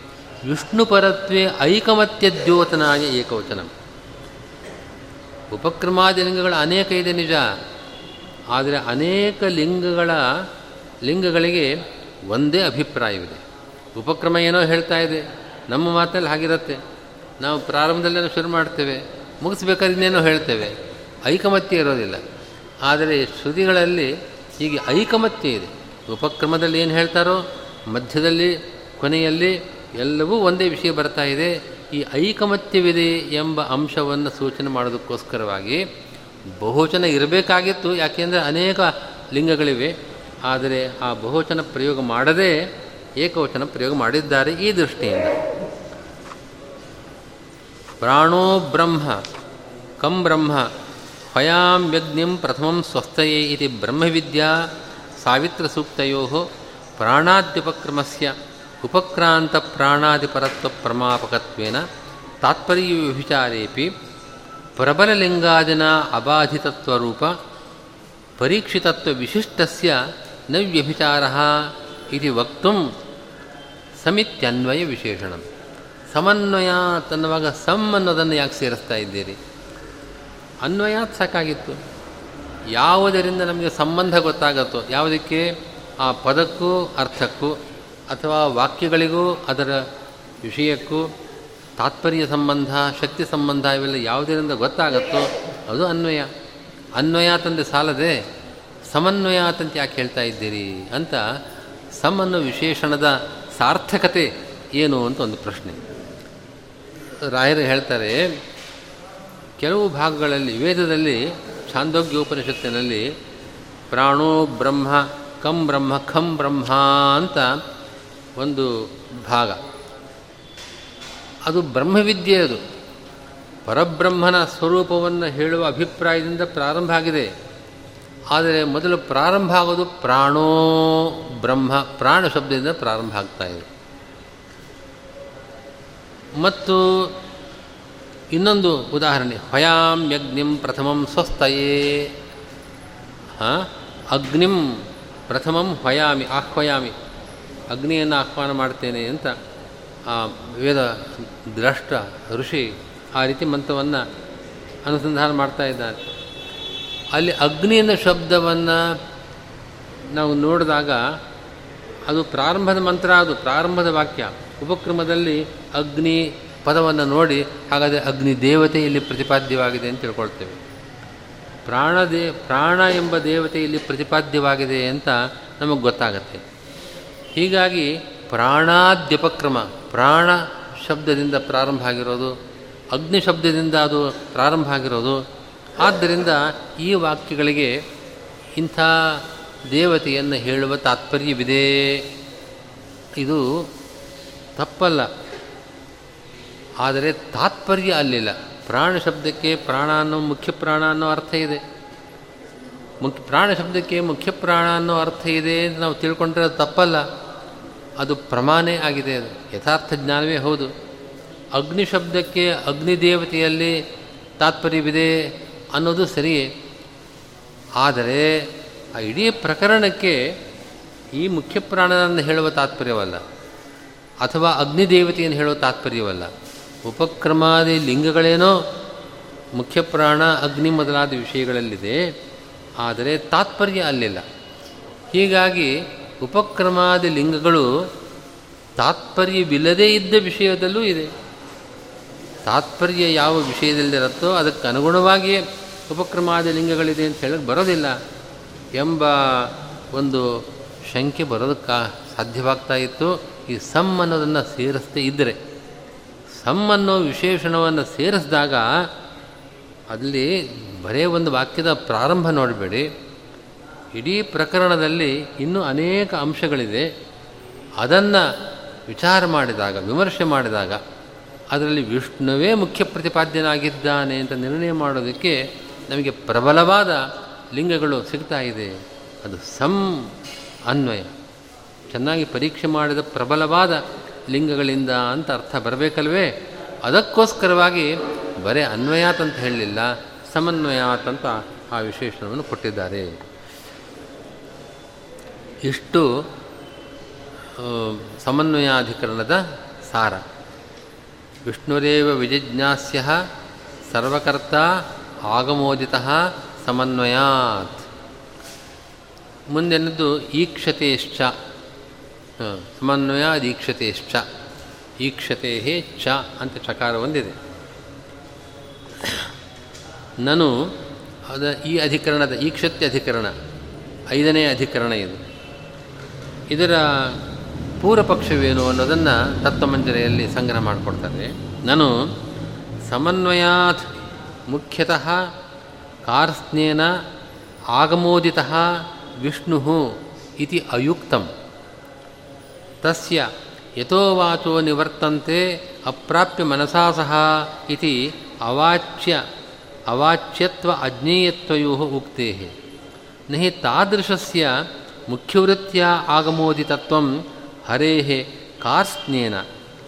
ವಿಷ್ಣುಪರತ್ವೇ ಐಕಮತ್ಯದ್ಯೋತನಾಯ ಏಕವಚನ. ಉಪಕ್ರಮಾದಿ ಲಿಂಗಗಳ ಅನೇಕ ಇದೆ ನಿಜ. ಆದರೆ ಅನೇಕ ಲಿಂಗಗಳ, ಲಿಂಗಗಳಿಗೆ ಒಂದೇ ಅಭಿಪ್ರಾಯವಿದೆ. ಉಪಕ್ರಮ ಏನೋ ಹೇಳ್ತಾ ಇದೆ. ನಮ್ಮ ಮಾತಲ್ಲಿ ಹಾಗಿರುತ್ತೆ. ನಾವು ಪ್ರಾರಂಭದಲ್ಲೇನೋ ಶುರು ಮಾಡ್ತೇವೆ, ಮುಗಿಸ್ಬೇಕಾದ್ರೆ ಇನ್ನೇನೋ ಹೇಳ್ತೇವೆ. ಐಕಮತ್ಯ ಇರೋದಿಲ್ಲ. ಆದರೆ ಶ್ರುತಿಗಳಲ್ಲಿ ಹೀಗೆ ಐಕಮತ್ಯ ಇದೆ. ಉಪಕ್ರಮದಲ್ಲಿ ಏನು ಹೇಳ್ತಾರೋ, ಮಧ್ಯದಲ್ಲಿ, ಕೊನೆಯಲ್ಲಿ ಎಲ್ಲವೂ ಒಂದೇ ವಿಷಯ ಬರ್ತಾ ಇದೆ. ಈ ಐಕಮತ್ಯವಿದೆ ಎಂಬ ಅಂಶವನ್ನು ಸೂಚನೆ ಮಾಡೋದಕ್ಕೋಸ್ಕರವಾಗಿ ಬಹುಚನ ಇರಬೇಕಾಗಿತ್ತು. ಯಾಕೆಂದರೆ ಅನೇಕ ಲಿಂಗಗಳಿವೆ. ಆದರೆ ಆ ಬಹುವಚನ ಪ್ರಯೋಗ ಮಾಡದೇ ಏಕವಚನ ಪ್ರಯೋಗ ಮಾಡಿದ್ದಾರೆ ಈ ದೃಷ್ಟಿಯಿಂದ. ಪ್ರಾಣೋ ಬ್ರಹ್ಮ, ಕಂ ಬ್ರಹ್ಮ, ಹಯಾಂ ಯಜ್ಞಂ ಪ್ರಥಮಂ ಸ್ವಸ್ಥಯೇ ಇತಿ ಬ್ರಹ್ಮವಿದ್ಯಾ ಸಾವಿತ್ರಸೂಕ್ತಯೋ ಪ್ರಾಣಾದ್ಯುಪಕ್ರಮಸ್ಯ ಉಪಕ್ರಾಂತ ಪ್ರಾಣಾದಿಪರತ್ವ ಪ್ರಮಾಪಕತ್ವೇನ ತಾತ್ಪರ್ಯ ವಿಚಾರೇಪಿ ಪ್ರಬಲಲಿಂಗಾದಿನ ಅಬಾಧಿತತ್ವರೂಪ ಪರೀಕ್ಷಿತತ್ವವಿಶಿಷ್ಟಸ್ಯ ನ ವ್ಯಭಿಚಾರ ಇದು ವಕ್ತು ಸಮಿತ್ಯನ್ವಯ ವಿಶೇಷಣ ಸಮನ್ವಯ ತನ್ನುವಾಗ ಸಮ್ ಅನ್ನೋದನ್ನು ಯಾಕೆ ಸೇರಿಸ್ತಾ ಇದ್ದೀರಿ? ಅನ್ವಯ ಸಾಕಾಗಿತ್ತು. ಯಾವುದರಿಂದ ನಮಗೆ ಸಂಬಂಧ ಗೊತ್ತಾಗುತ್ತೋ, ಯಾವುದಕ್ಕೆ? ಆ ಪದಕ್ಕೂ ಅರ್ಥಕ್ಕೂ ಅಥವಾ ವಾಕ್ಯಗಳಿಗೂ ಅದರ ವಿಷಯಕ್ಕೂ ತಾತ್ಪರ್ಯ ಸಂಬಂಧ, ಶಕ್ತಿ ಸಂಬಂಧ ಇವೆಲ್ಲ ಯಾವುದರಿಂದ ಗೊತ್ತಾಗುತ್ತೋ ಅದು ಅನ್ವಯ. ಅನ್ವಯ ತಂದೆ ಸಾಲದೆ ಸಮನ್ವಯ ಅಂತ ಯಾಕೆ ಹೇಳ್ತಾ ಇದ್ದೀರಿ ಅಂತ ಸಮ್ ಅನ್ನೋ ವಿಶೇಷಣದ ಸಾರ್ಥಕತೆ ಏನು ಅಂತ ಒಂದು ಪ್ರಶ್ನೆ. ರಾಯರು ಹೇಳ್ತಾರೆ, ಕೆಲವು ಭಾಗಗಳಲ್ಲಿ, ವೇದದಲ್ಲಿ ಛಾಂದೋಗ್ಯ ಉಪನಿಷತ್ತಿನಲ್ಲಿ ಪ್ರಾಣೋ ಬ್ರಹ್ಮ ಕಂ ಬ್ರಹ್ಮ ಖಂ ಬ್ರಹ್ಮ ಅಂತ ಒಂದು ಭಾಗ. ಅದು ಬ್ರಹ್ಮವಿದ್ಯೆ ಅದು. ಪರಬ್ರಹ್ಮನ ಸ್ವರೂಪವನ್ನು ಹೇಳುವ ಅಭಿಪ್ರಾಯದಿಂದ ಪ್ರಾರಂಭ ಆಗಿದೆ. ಆದರೆ ಮೊದಲು ಪ್ರಾರಂಭ ಆಗೋದು ಪ್ರಾಣೋ ಬ್ರಹ್ಮ, ಪ್ರಾಣ ಶಬ್ದದಿಂದ ಪ್ರಾರಂಭ ಆಗ್ತಾ ಇದೆ. ಮತ್ತು ಇನ್ನೊಂದು ಉದಾಹರಣೆ ಹಯಾಂ ಯಜ್ಞಂ ಪ್ರಥಮಂ ಸ್ವಸ್ಥಯೇ. ಹಾಂ? ಅಗ್ನಿಂ ಪ್ರಥಮಂ ಹಯಾಮಿ ಆಹ್ವಯಾಮಿ. ಅಗ್ನಿಯನ್ನು ಆಹ್ವಾನ ಮಾಡ್ತೇನೆ ಅಂತ ಆ ವೇದ ದ್ರಷ್ಟ ಋಷಿ ಆ ರೀತಿ ಮಂತ್ರವನ್ನು ಅನುಸಂಧಾನ ಮಾಡ್ತಾ ಇದ್ದಾರೆ. ಅಲ್ಲಿ ಅಗ್ನಿ ಅನ್ನೋ ಶಬ್ದವನ್ನು ನಾವು ನೋಡಿದಾಗ ಅದು ಪ್ರಾರಂಭದ ಮಂತ್ರ, ಅದು ಪ್ರಾರಂಭದ ವಾಕ್ಯ. ಉಪಕ್ರಮದಲ್ಲಿ ಅಗ್ನಿ ಪದವನ್ನು ನೋಡಿ, ಹಾಗಾದರೆ ಅಗ್ನಿ ದೇವತೆ ಇಲ್ಲಿ ಪ್ರತಿಪಾದ್ಯವಾಗಿದೆ ಅಂತ ತಿಳ್ಕೊಳ್ತೇವೆ. ಪ್ರಾಣ ದೇ ಪ್ರಾಣ ಎಂಬ ದೇವತೆ ಇಲ್ಲಿ ಪ್ರತಿಪಾದ್ಯವಾಗಿದೆ ಅಂತ ನಮಗೆ ಗೊತ್ತಾಗತ್ತೆ. ಹೀಗಾಗಿ ಪ್ರಾಣಾದ್ಯಪಕ್ರಮ, ಪ್ರಾಣ ಶಬ್ದದಿಂದ ಪ್ರಾರಂಭ ಆಗಿರೋದು, ಅಗ್ನಿ ಶಬ್ದದಿಂದ ಅದು ಪ್ರಾರಂಭ ಆಗಿರೋದು. ಆದ್ದರಿಂದ ಈ ವಾಕ್ಯಗಳಿಗೆ ಇಂಥ ದೇವತೆಯನ್ನು ಹೇಳುವ ತಾತ್ಪರ್ಯವಿದೆ. ಇದು ತಪ್ಪಲ್ಲ. ಆದರೆ ತಾತ್ಪರ್ಯ ಅಲ್ಲಿಲ್ಲ. ಪ್ರಾಣ ಶಬ್ದಕ್ಕೆ ಪ್ರಾಣ ಅನ್ನೋ ಮುಖ್ಯ ಪ್ರಾಣ ಅನ್ನೋ ಅರ್ಥ ಇದೆ. ಮುಖ್ಯ ಪ್ರಾಣ ಶಬ್ದಕ್ಕೆ ಮುಖ್ಯ ಪ್ರಾಣ ಅನ್ನೋ ಅರ್ಥ ಇದೆ ಅಂತ ನಾವು ತಿಳ್ಕೊಂಡ್ರೆ ಅದು ತಪ್ಪಲ್ಲ. ಅದು ಪ್ರಮಾಣೇ ಆಗಿದೆ ಅದು. ಯಥಾರ್ಥ ಜ್ಞಾನವೇ ಹೌದು. ಅಗ್ನಿ ಶಬ್ದಕ್ಕೆ ಅಗ್ನಿ ದೇವತೆಯಲ್ಲಿ ತಾತ್ಪರ್ಯವಿದೆ ಅನ್ನೋದು ಸರಿಯೇ. ಆದರೆ ಆ ಇಡೀ ಪ್ರಕರಣಕ್ಕೆ ಈ ಮುಖ್ಯ ಪ್ರಾಣನನ್ನು ಹೇಳುವ ತಾತ್ಪರ್ಯವಲ್ಲ. ಅಥವಾ ಅಗ್ನಿದೇವತೆಯನ್ನು ಹೇಳುವ ತಾತ್ಪರ್ಯವಲ್ಲ. ಉಪಕ್ರಮಾದಿ ಲಿಂಗಗಳೇನೋ ಮುಖ್ಯ ಪ್ರಾಣ ಅಗ್ನಿ ಮೊದಲಾದ ವಿಷಯಗಳಲ್ಲಿದೆ. ಆದರೆ ತಾತ್ಪರ್ಯ ಅಲ್ಲಿಲ್ಲ. ಹೀಗಾಗಿ ಉಪಕ್ರಮಾದಿ ಲಿಂಗಗಳು ತಾತ್ಪರ್ಯವಿಲ್ಲದೇ ಇದ್ದ ವಿಷಯದಲ್ಲೂ ಇದೆ. ತಾತ್ಪರ್ಯ ಯಾವ ವಿಷಯದಲ್ಲಿರುತ್ತೋ ಅದಕ್ಕೆ ಅನುಗುಣವಾಗಿಯೇ ಉಪಕ್ರಮಾದಿ ಲಿಂಗಗಳಿದೆ ಅಂತ ಹೇಳಕ್ಕೆ ಬರೋದಿಲ್ಲ. ಎಂಬ ಒಂದು ಶಂಕೆ ಬರೋದಕ್ಕೆ ಸಾಧ್ಯವಾಗ್ತಾ ಇತ್ತು. ಈ ಸಮ್ ಅನ್ನೋದನ್ನು ಸೇರಿಸದೇ ಇದ್ದರೆ ಸಮ್ ಅನ್ನೋ ವಿಶೇಷಣವನ್ನು ಸೇರಿಸಿದಾಗ ಅಲ್ಲಿ ಬರೇ ಒಂದು ವಾಕ್ಯದ ಪ್ರಾರಂಭ ನೋಡಬೇಡಿ. ಇಡೀ ಪ್ರಕರಣದಲ್ಲಿ ಇನ್ನೂ ಅನೇಕ ಅಂಶಗಳಿದೆ. ಅದನ್ನು ವಿಚಾರ ಮಾಡಿದಾಗ, ವಿಮರ್ಶೆ ಮಾಡಿದಾಗ ಅದರಲ್ಲಿ ವಿಷ್ಣುವೇ ಮುಖ್ಯ ಪ್ರತಿಪಾದ್ಯನಾಗಿದ್ದಾನೆ ಅಂತ ನಿರ್ಣಯ ಮಾಡೋದಕ್ಕೆ ನಮಗೆ ಪ್ರಬಲವಾದ ಲಿಂಗಗಳು ಸಿಗ್ತಾ ಇದೆ. ಅದು ಸಂ ಅನ್ವಯ. ಚೆನ್ನಾಗಿ ಪರೀಕ್ಷೆ ಮಾಡಿದ ಪ್ರಬಲವಾದ ಲಿಂಗಗಳಿಂದ ಅಂತ ಅರ್ಥ ಬರಬೇಕಲ್ವೇ? ಅದಕ್ಕೋಸ್ಕರವಾಗಿ ಬರೇ ಅನ್ವಯಾತ್ ಅಂತ ಹೇಳಲಿಲ್ಲ, ಸಮನ್ವಯಾತ್ ಅಂತ ಆ ವಿಶೇಷಣವನ್ನು ಕೊಟ್ಟಿದ್ದಾರೆ. ಇಷ್ಟು ಸಮನ್ವಯಾಧಿಕರಣದ ಸಾರ. ವಿಷ್ಣುರೇವ ವಿಜಿಜ್ಞಾಸ್ಯ ಸರ್ವಕರ್ತ ಆಗಮೋದಿತ ಸಮನ್ವಯಾತ್. ಮುಂದೆನದ್ದು ಈಕ್ಷತೆಶ್ಚ. ಸಮನ್ವಯಾ ಈಕ್ಷತೆಶ್ಚ ಈಕ್ಷತೆ ಚ ಅಂತ ಚಕಾರ ಒಂದಿದೆ. ನಾನು ಅದ ಈ ಅಧಿಕರಣದ, ಈ ಕ್ಷತ್ಯ ಅಧಿಕರಣ, ಐದನೇ ಅಧಿಕರಣ ಇದು. ಇದರ ಪೂರ್ವಪಕ್ಷವೇನು ಅನ್ನೋದನ್ನು ತತ್ವಮಂಜರೆಯಲ್ಲಿ ಸಂಗ್ರಹ ಮಾಡಿಕೊಡ್ತಾರೆ. ನಾನು ಸಮನ್ವಯಾತ್ ಮುಖ್ಯತಃ ಕಾರ್ಸ್ನೇನ ಆಗಮೋದಿತ ವಿಷ್ಣು ಇತಿ ಅಯುಕ್ತಂ. ತಸ್ಯ ಯಥೋವಾಚೋ ನಿವರ್ತಂತೆ ಅಪ್ರಾಪ್ಯ ಮನಸಾ ಸಹ ಇತಿ ಅವಾಚ್ಯ, ಅವಾಚ್ಯತ್ವ ಅಜ್ಞೇಯತ್ವಯೋ ಉಕ್ತೆ ನಹಿ ತಾದೃಶಸ್ಯ ಮುಖ್ಯವೃತ್ತಿಯ ಆಗಮೋದಿತತ್ವಂ ಹರೇ ಕಾರ್ಸ್ನೇನ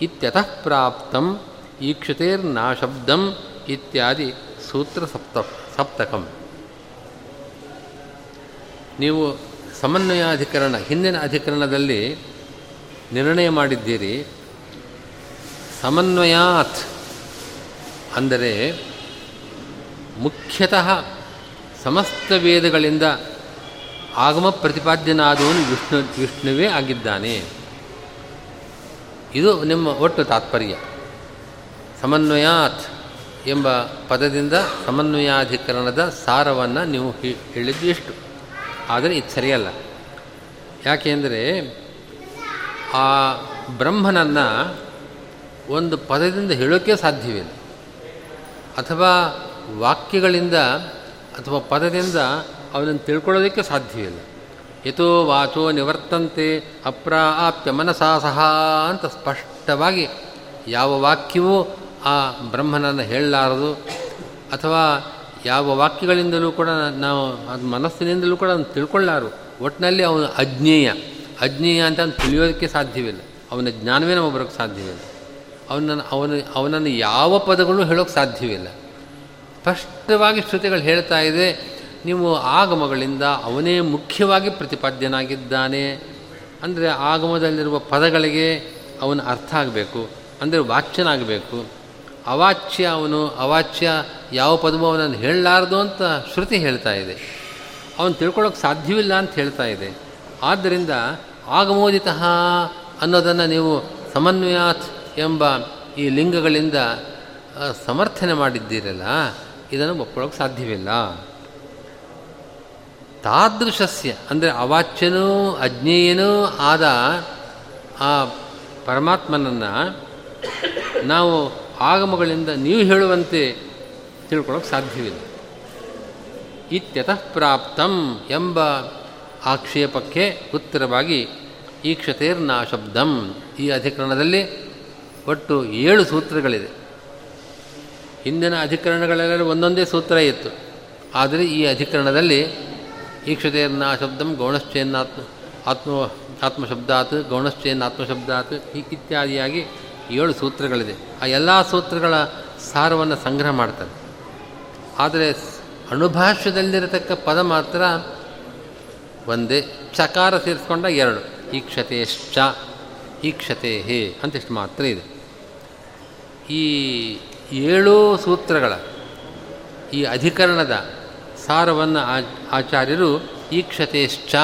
ಇತ್ಯತಃ ಪ್ರಾಪ್ತಂ ಈಕ್ಷತೆರ್ನಾಶಬ್ದಂ ಇತ್ಯಾದಿ ಸೂತ್ರ ಸಪ್ತ ಸಪ್ತಕಂ. ನೀವು ಸಮನ್ವಯಾಧಿಕರಣ, ಹಿಂದಿನ ಅಧಿಕರಣದಲ್ಲಿ ನಿರ್ಣಯ ಮಾಡಿದ್ದೀರಿ. ಸಮನ್ವಯಾತ್ ಅಂದರೆ ಮುಖ್ಯತಃ ಸಮಸ್ತ ವೇದಗಳಿಂದ ಆಗಮ ಪ್ರತಿಪಾದ್ಯನಾದವನು ವಿಷ್ಣು, ವಿಷ್ಣುವೇ ಆಗಿದ್ದಾನೆ. ಇದು ನಿಮ್ಮ ಒಟ್ಟು ತಾತ್ಪರ್ಯ. ಸಮನ್ವಯಾತ್ ಎಂಬ ಪದದಿಂದ ಸಮನ್ವಯಾಧಿಕರಣದ ಸಾರವನ್ನು ನೀವು ಹೇಳಿದ್ದು ಎಷ್ಟು ಆದರೆ ಇದು ಸರಿಯಲ್ಲ. ಯಾಕೆಂದರೆ ಆ ಬ್ರಹ್ಮನನ್ನು ಒಂದು ಪದದಿಂದ ಹೇಳೋಕ್ಕೆ ಸಾಧ್ಯವಿಲ್ಲ. ಅಥವಾ ವಾಕ್ಯಗಳಿಂದ ಅಥವಾ ಪದದಿಂದ ಅವನನ್ನು ತಿಳ್ಕೊಳ್ಳೋದಕ್ಕೆ ಸಾಧ್ಯವಿಲ್ಲ ಯಥೋ ವಾಚೋ ನಿವರ್ತಂತೆ ಅಪ್ರಾಪ್ಯ ಮನಸಾ ಸಹ ಅಂತ ಸ್ಪಷ್ಟವಾಗಿ ಯಾವ ವಾಕ್ಯವೂ ಆ ಬ್ರಹ್ಮನನ್ನು ಹೇಳಲಾರದು. ಅಥವಾ ಯಾವ ವಾಕ್ಯಗಳಿಂದಲೂ ಕೂಡ ನಾವು ಅದು ಮನಸ್ಸಿನಿಂದಲೂ ಕೂಡ ಅದನ್ನು ತಿಳ್ಕೊಳ್ಳಾರು ಒಟ್ಟಿನಲ್ಲಿ ಅವನು ಅಜ್ಞೇಯ. ಅಜ್ಞೇಯ ಅಂತ ತಿಳಿಯೋದಕ್ಕೆ ಸಾಧ್ಯವಿಲ್ಲ. ಅವನ ಜ್ಞಾನವೇ ನಮಗೆ ಬರೋಕ್ಕೆ ಸಾಧ್ಯವಿಲ್ಲ. ಅವನನ್ನು, ಅವನು, ಅವನನ್ನು ಯಾವ ಪದಗಳು ಹೇಳೋಕ್ಕೆ ಸಾಧ್ಯವಿಲ್ಲ. ಸ್ಪಷ್ಟವಾಗಿ ಶ್ರುತಿಗಳು ಹೇಳ್ತಾ ಇದೆ, ನೀವು ಆಗಮಗಳಿಂದ ಅವನೇ ಮುಖ್ಯವಾಗಿ ಪ್ರತಿಪಾದ್ಯನಾಗಿದ್ದಾನೆ. ಅಂದರೆ ಆಗಮದಲ್ಲಿರುವ ಪದಗಳಿಗೆ ಅವನ ಅರ್ಥ ಆಗಬೇಕು, ಅಂದರೆ ವಾಚ್ಯನಾಗಬೇಕು. ಅವಾಚ್ಯ ಅವನು, ಅವಾಚ್ಯ ಯಾವ ಪದವೂ ಅವನನ್ನು ಹೇಳಲಾರ್ದು ಅಂತ ಶ್ರುತಿ ಹೇಳ್ತಾ ಇದೆ. ಅವನು ತಿಳ್ಕೊಳ್ಳೋಕೆ ಸಾಧ್ಯವಿಲ್ಲ ಅಂತ ಹೇಳ್ತಾ ಇದೆ. ಆದ್ದರಿಂದ ಆಗಮೋದಿತ ಅನ್ನೋದನ್ನು ನೀವು ಸಮನ್ವಯಾತ್ ಎಂಬ ಈ ಲಿಂಗಗಳಿಂದ ಸಮರ್ಥನೆ ಮಾಡಿದ್ದೀರಲ್ಲ, ಇದನ್ನು ಒಪ್ಪಿಕೊಳ್ಳೋಕೆ ಸಾಧ್ಯವಿಲ್ಲ. ತಾದೃಶಸ್ಯ, ಅಂದರೆ ಅವಾಚ್ಯನೂ ಅಜ್ಞೇಯನೂ ಆದ ಆ ಪರಮಾತ್ಮನನ್ನು ನಾವು ಆಗಮಗಳಿಂದ ನೀವು ಹೇಳುವಂತೆ ತಿಳ್ಕೊಳ್ಳೋಕೆ ಸಾಧ್ಯವಿಲ್ಲ. ಇತ್ಯತಃ ಪ್ರಾಪ್ತಂ ಎಂಬ ಆಕ್ಷೇಪಕ್ಕೆ ಉತ್ತರವಾಗಿ ಈ ಶಬ್ದಂ ಈ ಅಧಿಕರಣದಲ್ಲಿ ಒಟ್ಟು ಏಳು ಸೂತ್ರಗಳಿದೆ. ಹಿಂದಿನ ಅಧಿಕರಣಗಳೆಲ್ಲ ಒಂದೊಂದೇ ಸೂತ್ರ ಇತ್ತು. ಆದರೆ ಈ ಅಧಿಕರಣದಲ್ಲಿ ಈಕ್ಷತೆಯನ್ನ ಶಬ್ದಂ ಗೌಣಶ್ಚೇನ್ನಾತ್ಮ, ಆತ್ಮ, ಆತ್ಮಶಬ್ದಾತ್, ಗೌಣಶ್ಚೇನ್ ಆತ್ಮಶಬ್ದಾತ್ ಹೀಗಿತ್ಯಾದಿಯಾಗಿ ಏಳು ಸೂತ್ರಗಳಿದೆ. ಆ ಎಲ್ಲ ಸೂತ್ರಗಳ ಸಾರವನ್ನು ಸಂಗ್ರಹ ಮಾಡ್ತಾರೆ. ಆದರೆ ಅಣುಭಾಷ್ಯದಲ್ಲಿರತಕ್ಕ ಪದ ಮಾತ್ರ ಒಂದೇ. ಚಕಾರ ಸೇರಿಸ್ಕೊಂಡ ಎರಡು. ಈಕ್ಷತೆಯಶ್ಚ ಈಕ್ಷತೆ ಹೇ ಅಂತಿಷ್ಟು ಮಾತ್ರ ಇದೆ. ಈ ಏಳು ಸೂತ್ರಗಳ, ಈ ಅಧಿಕರಣದ ಸಾರವನ್ನು ಆಚಾರ್ಯರು ಈಕ್ಷತೇಶ್ಚ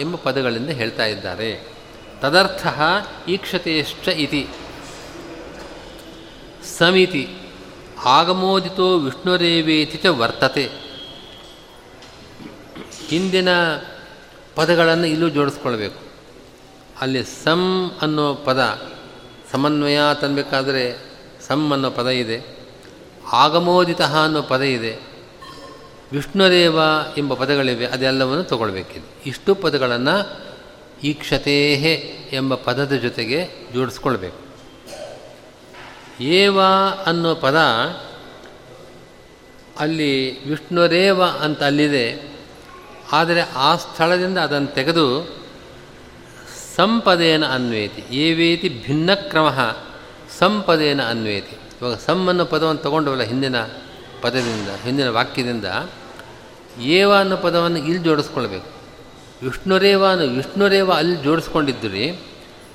ಎಂಬ ಪದಗಳಿಂದ ಹೇಳ್ತಾ ಇದ್ದಾರೆ. ತದರ್ಥ ಈಕ್ಷತೇಶ್ಚ ಇತಿ. ಸಮಿತಿ, ಆಗಮೋದಿತೋ ವಿಷ್ಣುರೇವೇತಿ ಚ ವರ್ತತೆ. ಹಿಂದಿನ ಪದಗಳನ್ನು ಇಲ್ಲೂ ಜೋಡಿಸ್ಕೊಳ್ಬೇಕು. ಅಲ್ಲಿ ಸಂ ಅನ್ನೋ ಪದ ಸಮನ್ವಯ ತನ್ನಬೇಕಾದರೆ ಸಮ್ ಅನ್ನೋ ಪದ ಇದೆ, ಆಗಮೋದಿತ ಅನ್ನೋ ಪದ ಇದೆ, ವಿಷ್ಣುದೇವ ಎಂಬ ಪದಗಳಿವೆ, ಅದೆಲ್ಲವನ್ನು ತಗೊಳ್ಬೇಕಿದೆ. ಇಷ್ಟು ಪದಗಳನ್ನು ಈಕ್ಷತೇಹೆ ಎಂಬ ಪದದ ಜೊತೆಗೆ ಜೋಡಿಸ್ಕೊಳ್ಬೇಕು. ಏವ ಅನ್ನೋ ಪದ ಅಲ್ಲಿ ವಿಷ್ಣುರೇವ ಅಂತ ಅಲ್ಲಿದೆ, ಆದರೆ ಆ ಸ್ಥಳದಿಂದ ಅದನ್ನು ತೆಗೆದು ಸಂಪದೇನ ಅನ್ವೇತಿ, ಏವೇತಿ ಭಿನ್ನ ಕ್ರಮ ಸಂಪದೇನ ಅನ್ವೇತಿ. ಇವಾಗ ಸಮ್ ಅನ್ನೋ ಪದವನ್ನು ತಗೊಂಡವಲ್ಲ ಹಿಂದಿನ ಪದದಿಂದ, ಹಿಂದಿನ ವಾಕ್ಯದಿಂದ ಏವ ಅನ್ನೋ ಪದವನ್ನು ಇಲ್ಲಿ ಜೋಡಿಸ್ಕೊಳ್ಬೇಕು. ವಿಷ್ಣುರೇವಾನು ವಿಷ್ಣುರೇವ ಅಲ್ಲಿ ಜೋಡಿಸ್ಕೊಂಡಿದ್ದುರಿ,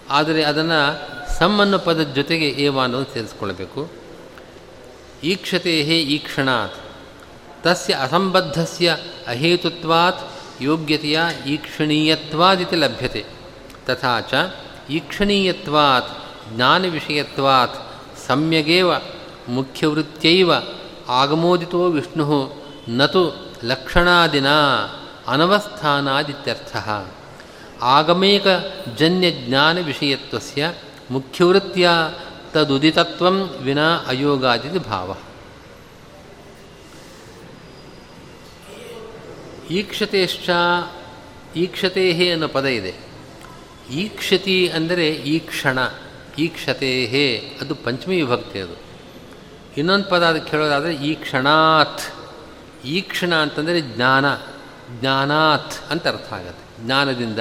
ಆದರೆ ಅದನ್ನು ಸಮ್ ಅನ್ನೋ ಪದದ ಜೊತೆಗೆ ಏವ ಅನ್ನೋದು ಸೇರಿಸ್ಕೊಳ್ಬೇಕು. ಈಕ್ಷತೆ ಈಕ್ಷಣಾತ್. ತಸ್ಯ ಅಸಂಬದ್ಧಸ್ಯ ಅಹೇತುತ್ವಾತ್ ಯೋಗ್ಯತೆಯ ಈಕ್ಷಣೀಯತ್ವಾದಿತಿ ಲಭ್ಯತೆ. ತಥಾಚ ಈಕ್ಷಣೀಯತ್ವಾತ್ ಜ್ಞಾನವಿಷಯತ್ವಾತ್ ಸಮ್ಯಗೇವ ಮುಖ್ಯವೃತ್ತೈವ ಆಗಮೋದಿತೋ ವಿಷ್ಣು ನತು ಲಕ್ಷಣಾದಿನ ಅನವಸ್ಥಾನಾದಿತ್ಯರ್ಥ. ಆಗಮೇಕಜನ್ಯಜ್ಞಾನವಿಷಯತ್ವಸ್ಯ ಮುಖ್ಯವೃತ್ತಿಯ ತದುದಿತತ್ವಂ ವಿನಾ ಅಯೋಗಾದಿತಿ ಭಾವ. ಈಕ್ಷತೆಶ್ಚ ಈಕ್ಷತೆ ಅನ್ನೋ ಪದ ಇದೆ. ಈಕ್ಷತಿ ಅಂದರೆ ಈಕ್ಷಣ ಈಕ್ಷತೆ ಅದು ಪಂಚಮಿ ವಿಭಕ್ತಿ ಅದು. ಇನ್ನೊಂದು ಪದ ಅದಕ್ಕೆ ಹೇಳೋದಾದರೆ ಈ ಕ್ಷಣಾತ್ ಈ ಕ್ಷಣ ಅಂತಂದರೆ ಜ್ಞಾನ, ಜ್ಞಾನಾತ್ ಅಂತ ಅರ್ಥ ಆಗುತ್ತೆ. ಜ್ಞಾನದಿಂದ.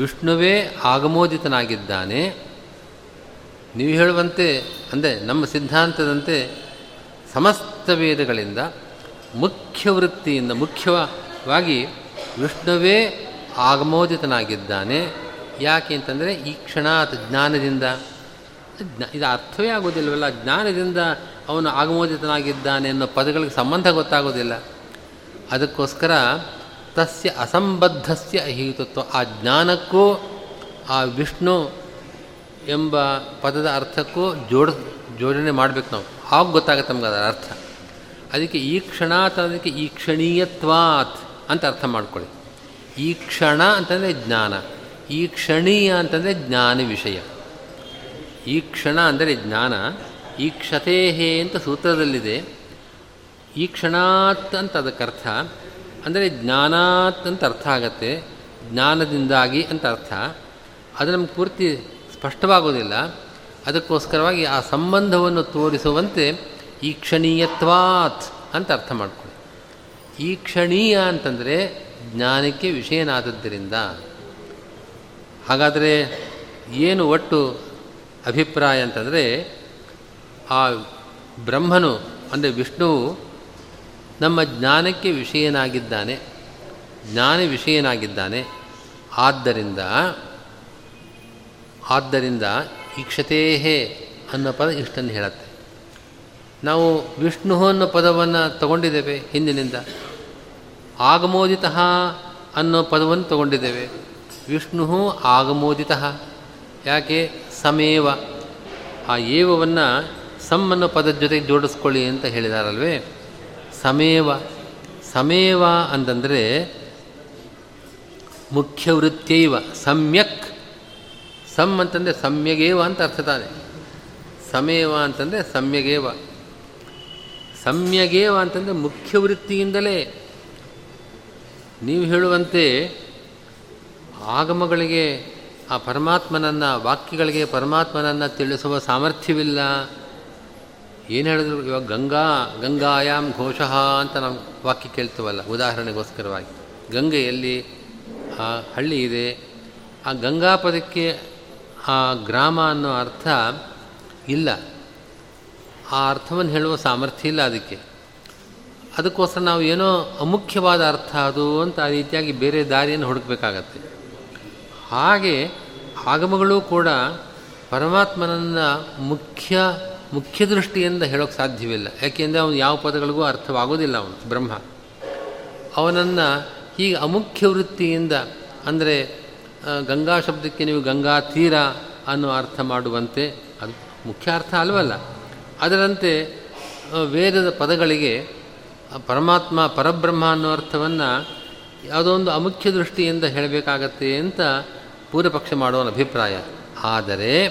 ವಿಷ್ಣುವೇ ಆಗಮೋದಿತನಾಗಿದ್ದಾನೆ. ನೀವು ಹೇಳುವಂತೆ, ಅಂದರೆ ನಮ್ಮ ಸಿದ್ಧಾಂತದಂತೆ ಸಮಸ್ತ ವೇದಗಳಿಂದ ಮುಖ್ಯ ವೃತ್ತಿಯಿಂದ ಮುಖ್ಯವಾಗಿ ವಿಷ್ಣುವೇ ಆಗಮೋದಿತನಾಗಿದ್ದಾನೆ. ಯಾಕೆ ಅಂತಂದರೆ ಈ ಕ್ಷಣಾತ್ ಜ್ಞಾನದಿಂದ. ಜ್ಞಾ ಇದು ಅರ್ಥವೇ ಆಗೋದಿಲ್ಲವಲ್ಲ ಜ್ಞಾನದಿಂದ ಅವನು ಆಗಮೋದಿತನಾಗಿದ್ದಾನೆ ಅನ್ನೋ ಪದಗಳಿಗೆ ಸಂಬಂಧ ಗೊತ್ತಾಗೋದಿಲ್ಲ. ಅದಕ್ಕೋಸ್ಕರ ತಸ್ಯ ಅಸಂಬದ್ಧಸ್ಯ ಅಹಿತತ್ವ. ಆ ಜ್ಞಾನಕ್ಕೂ, ಆ ವಿಷ್ಣು ಎಂಬ ಪದದ ಅರ್ಥಕ್ಕೂ ಜೋಡ ಜೋಡಣೆ ಮಾಡಬೇಕು ನಾವು. ಆಗ ಗೊತ್ತಾಗುತ್ತೆ ನಮ್ಗೆ ಅದರ ಅರ್ಥ. ಅದಕ್ಕೆ ಈ ಕ್ಷಣಾತ್ ಅದಕ್ಕೆ ಈ ಕ್ಷಣೀಯತ್ವಾತ್ ಅಂತ ಅರ್ಥ ಮಾಡ್ಕೊಳ್ಳಿ. ಈ ಕ್ಷಣ ಅಂತಂದರೆ ಜ್ಞಾನ. ಈ ಕ್ಷಣೀಯ ಅಂತಂದರೆ ಜ್ಞಾನ ವಿಷಯ. ಈ ಕ್ಷಣ ಅಂದರೆ ಜ್ಞಾನ, ಈ ಕ್ಷತೇಹೇ ಅಂತ ಸೂತ್ರದಲ್ಲಿದೆ. ಈ ಕ್ಷಣಾತ್ ಅಂತ ಅದಕ್ಕರ್ಥ ಅಂದರೆ ಜ್ಞಾನಾತ್ ಅಂತ ಅರ್ಥ ಆಗತ್ತೆ. ಜ್ಞಾನದಿಂದಾಗಿ ಅಂತ ಅರ್ಥ. ಅದು ನಮ್ಗೆ ಪೂರ್ತಿ ಸ್ಪಷ್ಟವಾಗೋದಿಲ್ಲ. ಅದಕ್ಕೋಸ್ಕರವಾಗಿ ಆ ಸಂಬಂಧವನ್ನು ತೋರಿಸುವಂತೆ ಈ ಕ್ಷಣೀಯತ್ವಾತ್ ಅಂತ ಅರ್ಥ ಮಾಡಿಕೊಳ್ಳಿ. ಈ ಕ್ಷಣೀಯ ಅಂತಂದರೆ ಜ್ಞಾನಕ್ಕೆ ವಿಷಯನಾದದ್ದರಿಂದ. ಹಾಗಾದರೆ ಏನು ಒಟ್ಟು ಅಭಿಪ್ರಾಯ ಅಂತಂದರೆ ಆ ಬ್ರಹ್ಮನು, ಅಂದರೆ ವಿಷ್ಣುವು ನಮ್ಮ ಜ್ಞಾನಕ್ಕೆ ವಿಷಯನಾಗಿದ್ದಾನೆ, ಜ್ಞಾನ ವಿಷಯನಾಗಿದ್ದಾನೆ, ಆದ್ದರಿಂದ ಆದ್ದರಿಂದ ಈಕ್ಷತೇಹೇ ಅನ್ನೋ ಪದ ಇಷ್ಟನ್ನು ಹೇಳುತ್ತೆ. ನಾವು ವಿಷ್ಣು ಅನ್ನೋ ಪದವನ್ನು ತಗೊಂಡಿದ್ದೇವೆ ಹಿಂದಿನಿಂದ. ಆಗಮೋದಿತ ಅನ್ನೋ ಪದವನ್ನು ತಗೊಂಡಿದ್ದೇವೆ. ವಿಷ್ಣು ಆಗಮೋದಿತ. ಯಾಕೆ? ಸಮೇವ. ಆ ಏವವನ್ನು ಸಮ್ಮನ್ನು ಪದದ ಜೊತೆಗೆ ಜೋಡಿಸ್ಕೊಳ್ಳಿ ಅಂತ ಹೇಳಿದಾರಲ್ವೇ? ಸಮೇವ. ಸಮೇವ ಅಂತಂದರೆ ಮುಖ್ಯವೃತ್ತಿಯೈವ ಸಮ್ಯಕ್. ಸಮ್ ಅಂತಂದರೆ ಸಮ್ಯಗೇವ ಅಂತ ಅರ್ಥ ತಾನೆ. ಸಮೇವ ಅಂತಂದರೆ ಸಮ್ಯಗೇವ. ಸಮ್ಯಗೇವ ಅಂತಂದರೆ ಮುಖ್ಯವೃತ್ತಿಯಿಂದಲೇ. ನೀವು ಹೇಳುವಂತೆ ಆಗಮಗಳಿಗೆ ಆ ಪರಮಾತ್ಮನನ್ನು, ವಾಕ್ಯಗಳಿಗೆ ಪರಮಾತ್ಮನನ್ನು ತಿಳಿಸುವ ಸಾಮರ್ಥ್ಯವಿಲ್ಲ. ಏನು ಹೇಳಿದ್ರು ಇವಾಗ ಗಂಗಾ ಗಂಗಾಯಾಮ್ ಘೋಷಃ ಅಂತ ನಾವು ವಾಕ್ಯ ಕೇಳ್ತೀವಲ್ಲ, ಉದಾಹರಣೆಗೋಸ್ಕರವಾಗಿ. ಗಂಗೆಯಲ್ಲಿ ಆ ಹಳ್ಳಿ ಇದೆ. ಆ ಗಂಗಾಪದಕ್ಕೆ ಆ ಗ್ರಾಮ ಅನ್ನೋ ಅರ್ಥ ಇಲ್ಲ. ಆ ಅರ್ಥವನ್ನು ಹೇಳುವ ಸಾಮರ್ಥ್ಯ ಇಲ್ಲ ಅದಕ್ಕೆ. ಅದಕ್ಕೋಸ್ಕರ ನಾವು ಏನೋ ಅಮುಖ್ಯವಾದ ಅರ್ಥ ಅದು ಅಂತ ಆ ರೀತಿಯಾಗಿ ಬೇರೆ ದಾರಿಯನ್ನು ಹುಡುಕಬೇಕಾಗತ್ತೆ. ಹಾಗೆ ಆಗಮಗಳು ಕೂಡ ಪರಮಾತ್ಮನನ್ನು ಮುಖ್ಯ ಮುಖ್ಯ ದೃಷ್ಟಿಯಿಂದ ಹೇಳೋಕ್ಕೆ ಸಾಧ್ಯವಿಲ್ಲ. ಯಾಕೆಂದರೆ ಅವನು ಯಾವ ಪದಗಳಿಗೂ ಅರ್ಥವಾಗೋದಿಲ್ಲ ಅವನು, ಬ್ರಹ್ಮ. ಅವನನ್ನು ಹೀಗೆ ಅಮುಖ್ಯ ವೃತ್ತಿಯಿಂದ, ಅಂದರೆ ಗಂಗಾ ಶಬ್ದಕ್ಕೆ ನೀವು ಗಂಗಾ ತೀರ ಅನ್ನೋ ಅರ್ಥ ಮಾಡುವಂತೆ, ಅದು ಮುಖ್ಯ ಅರ್ಥ ಅಲ್ವಲ್ಲ. ಅದರಂತೆ ವೇದದ ಪದಗಳಿಗೆ ಪರಮಾತ್ಮ ಪರಬ್ರಹ್ಮ ಅನ್ನೋ ಅರ್ಥವನ್ನು ಯಾವುದೋ ಒಂದು ಅಮುಖ್ಯ ದೃಷ್ಟಿಯಿಂದ ಹೇಳಬೇಕಾಗತ್ತೆ ಅಂತ ಪೂರ್ವಪಕ್ಷ ಮಾಡುವ ಅಭಿಪ್ರಾಯ. ಆದರೆ,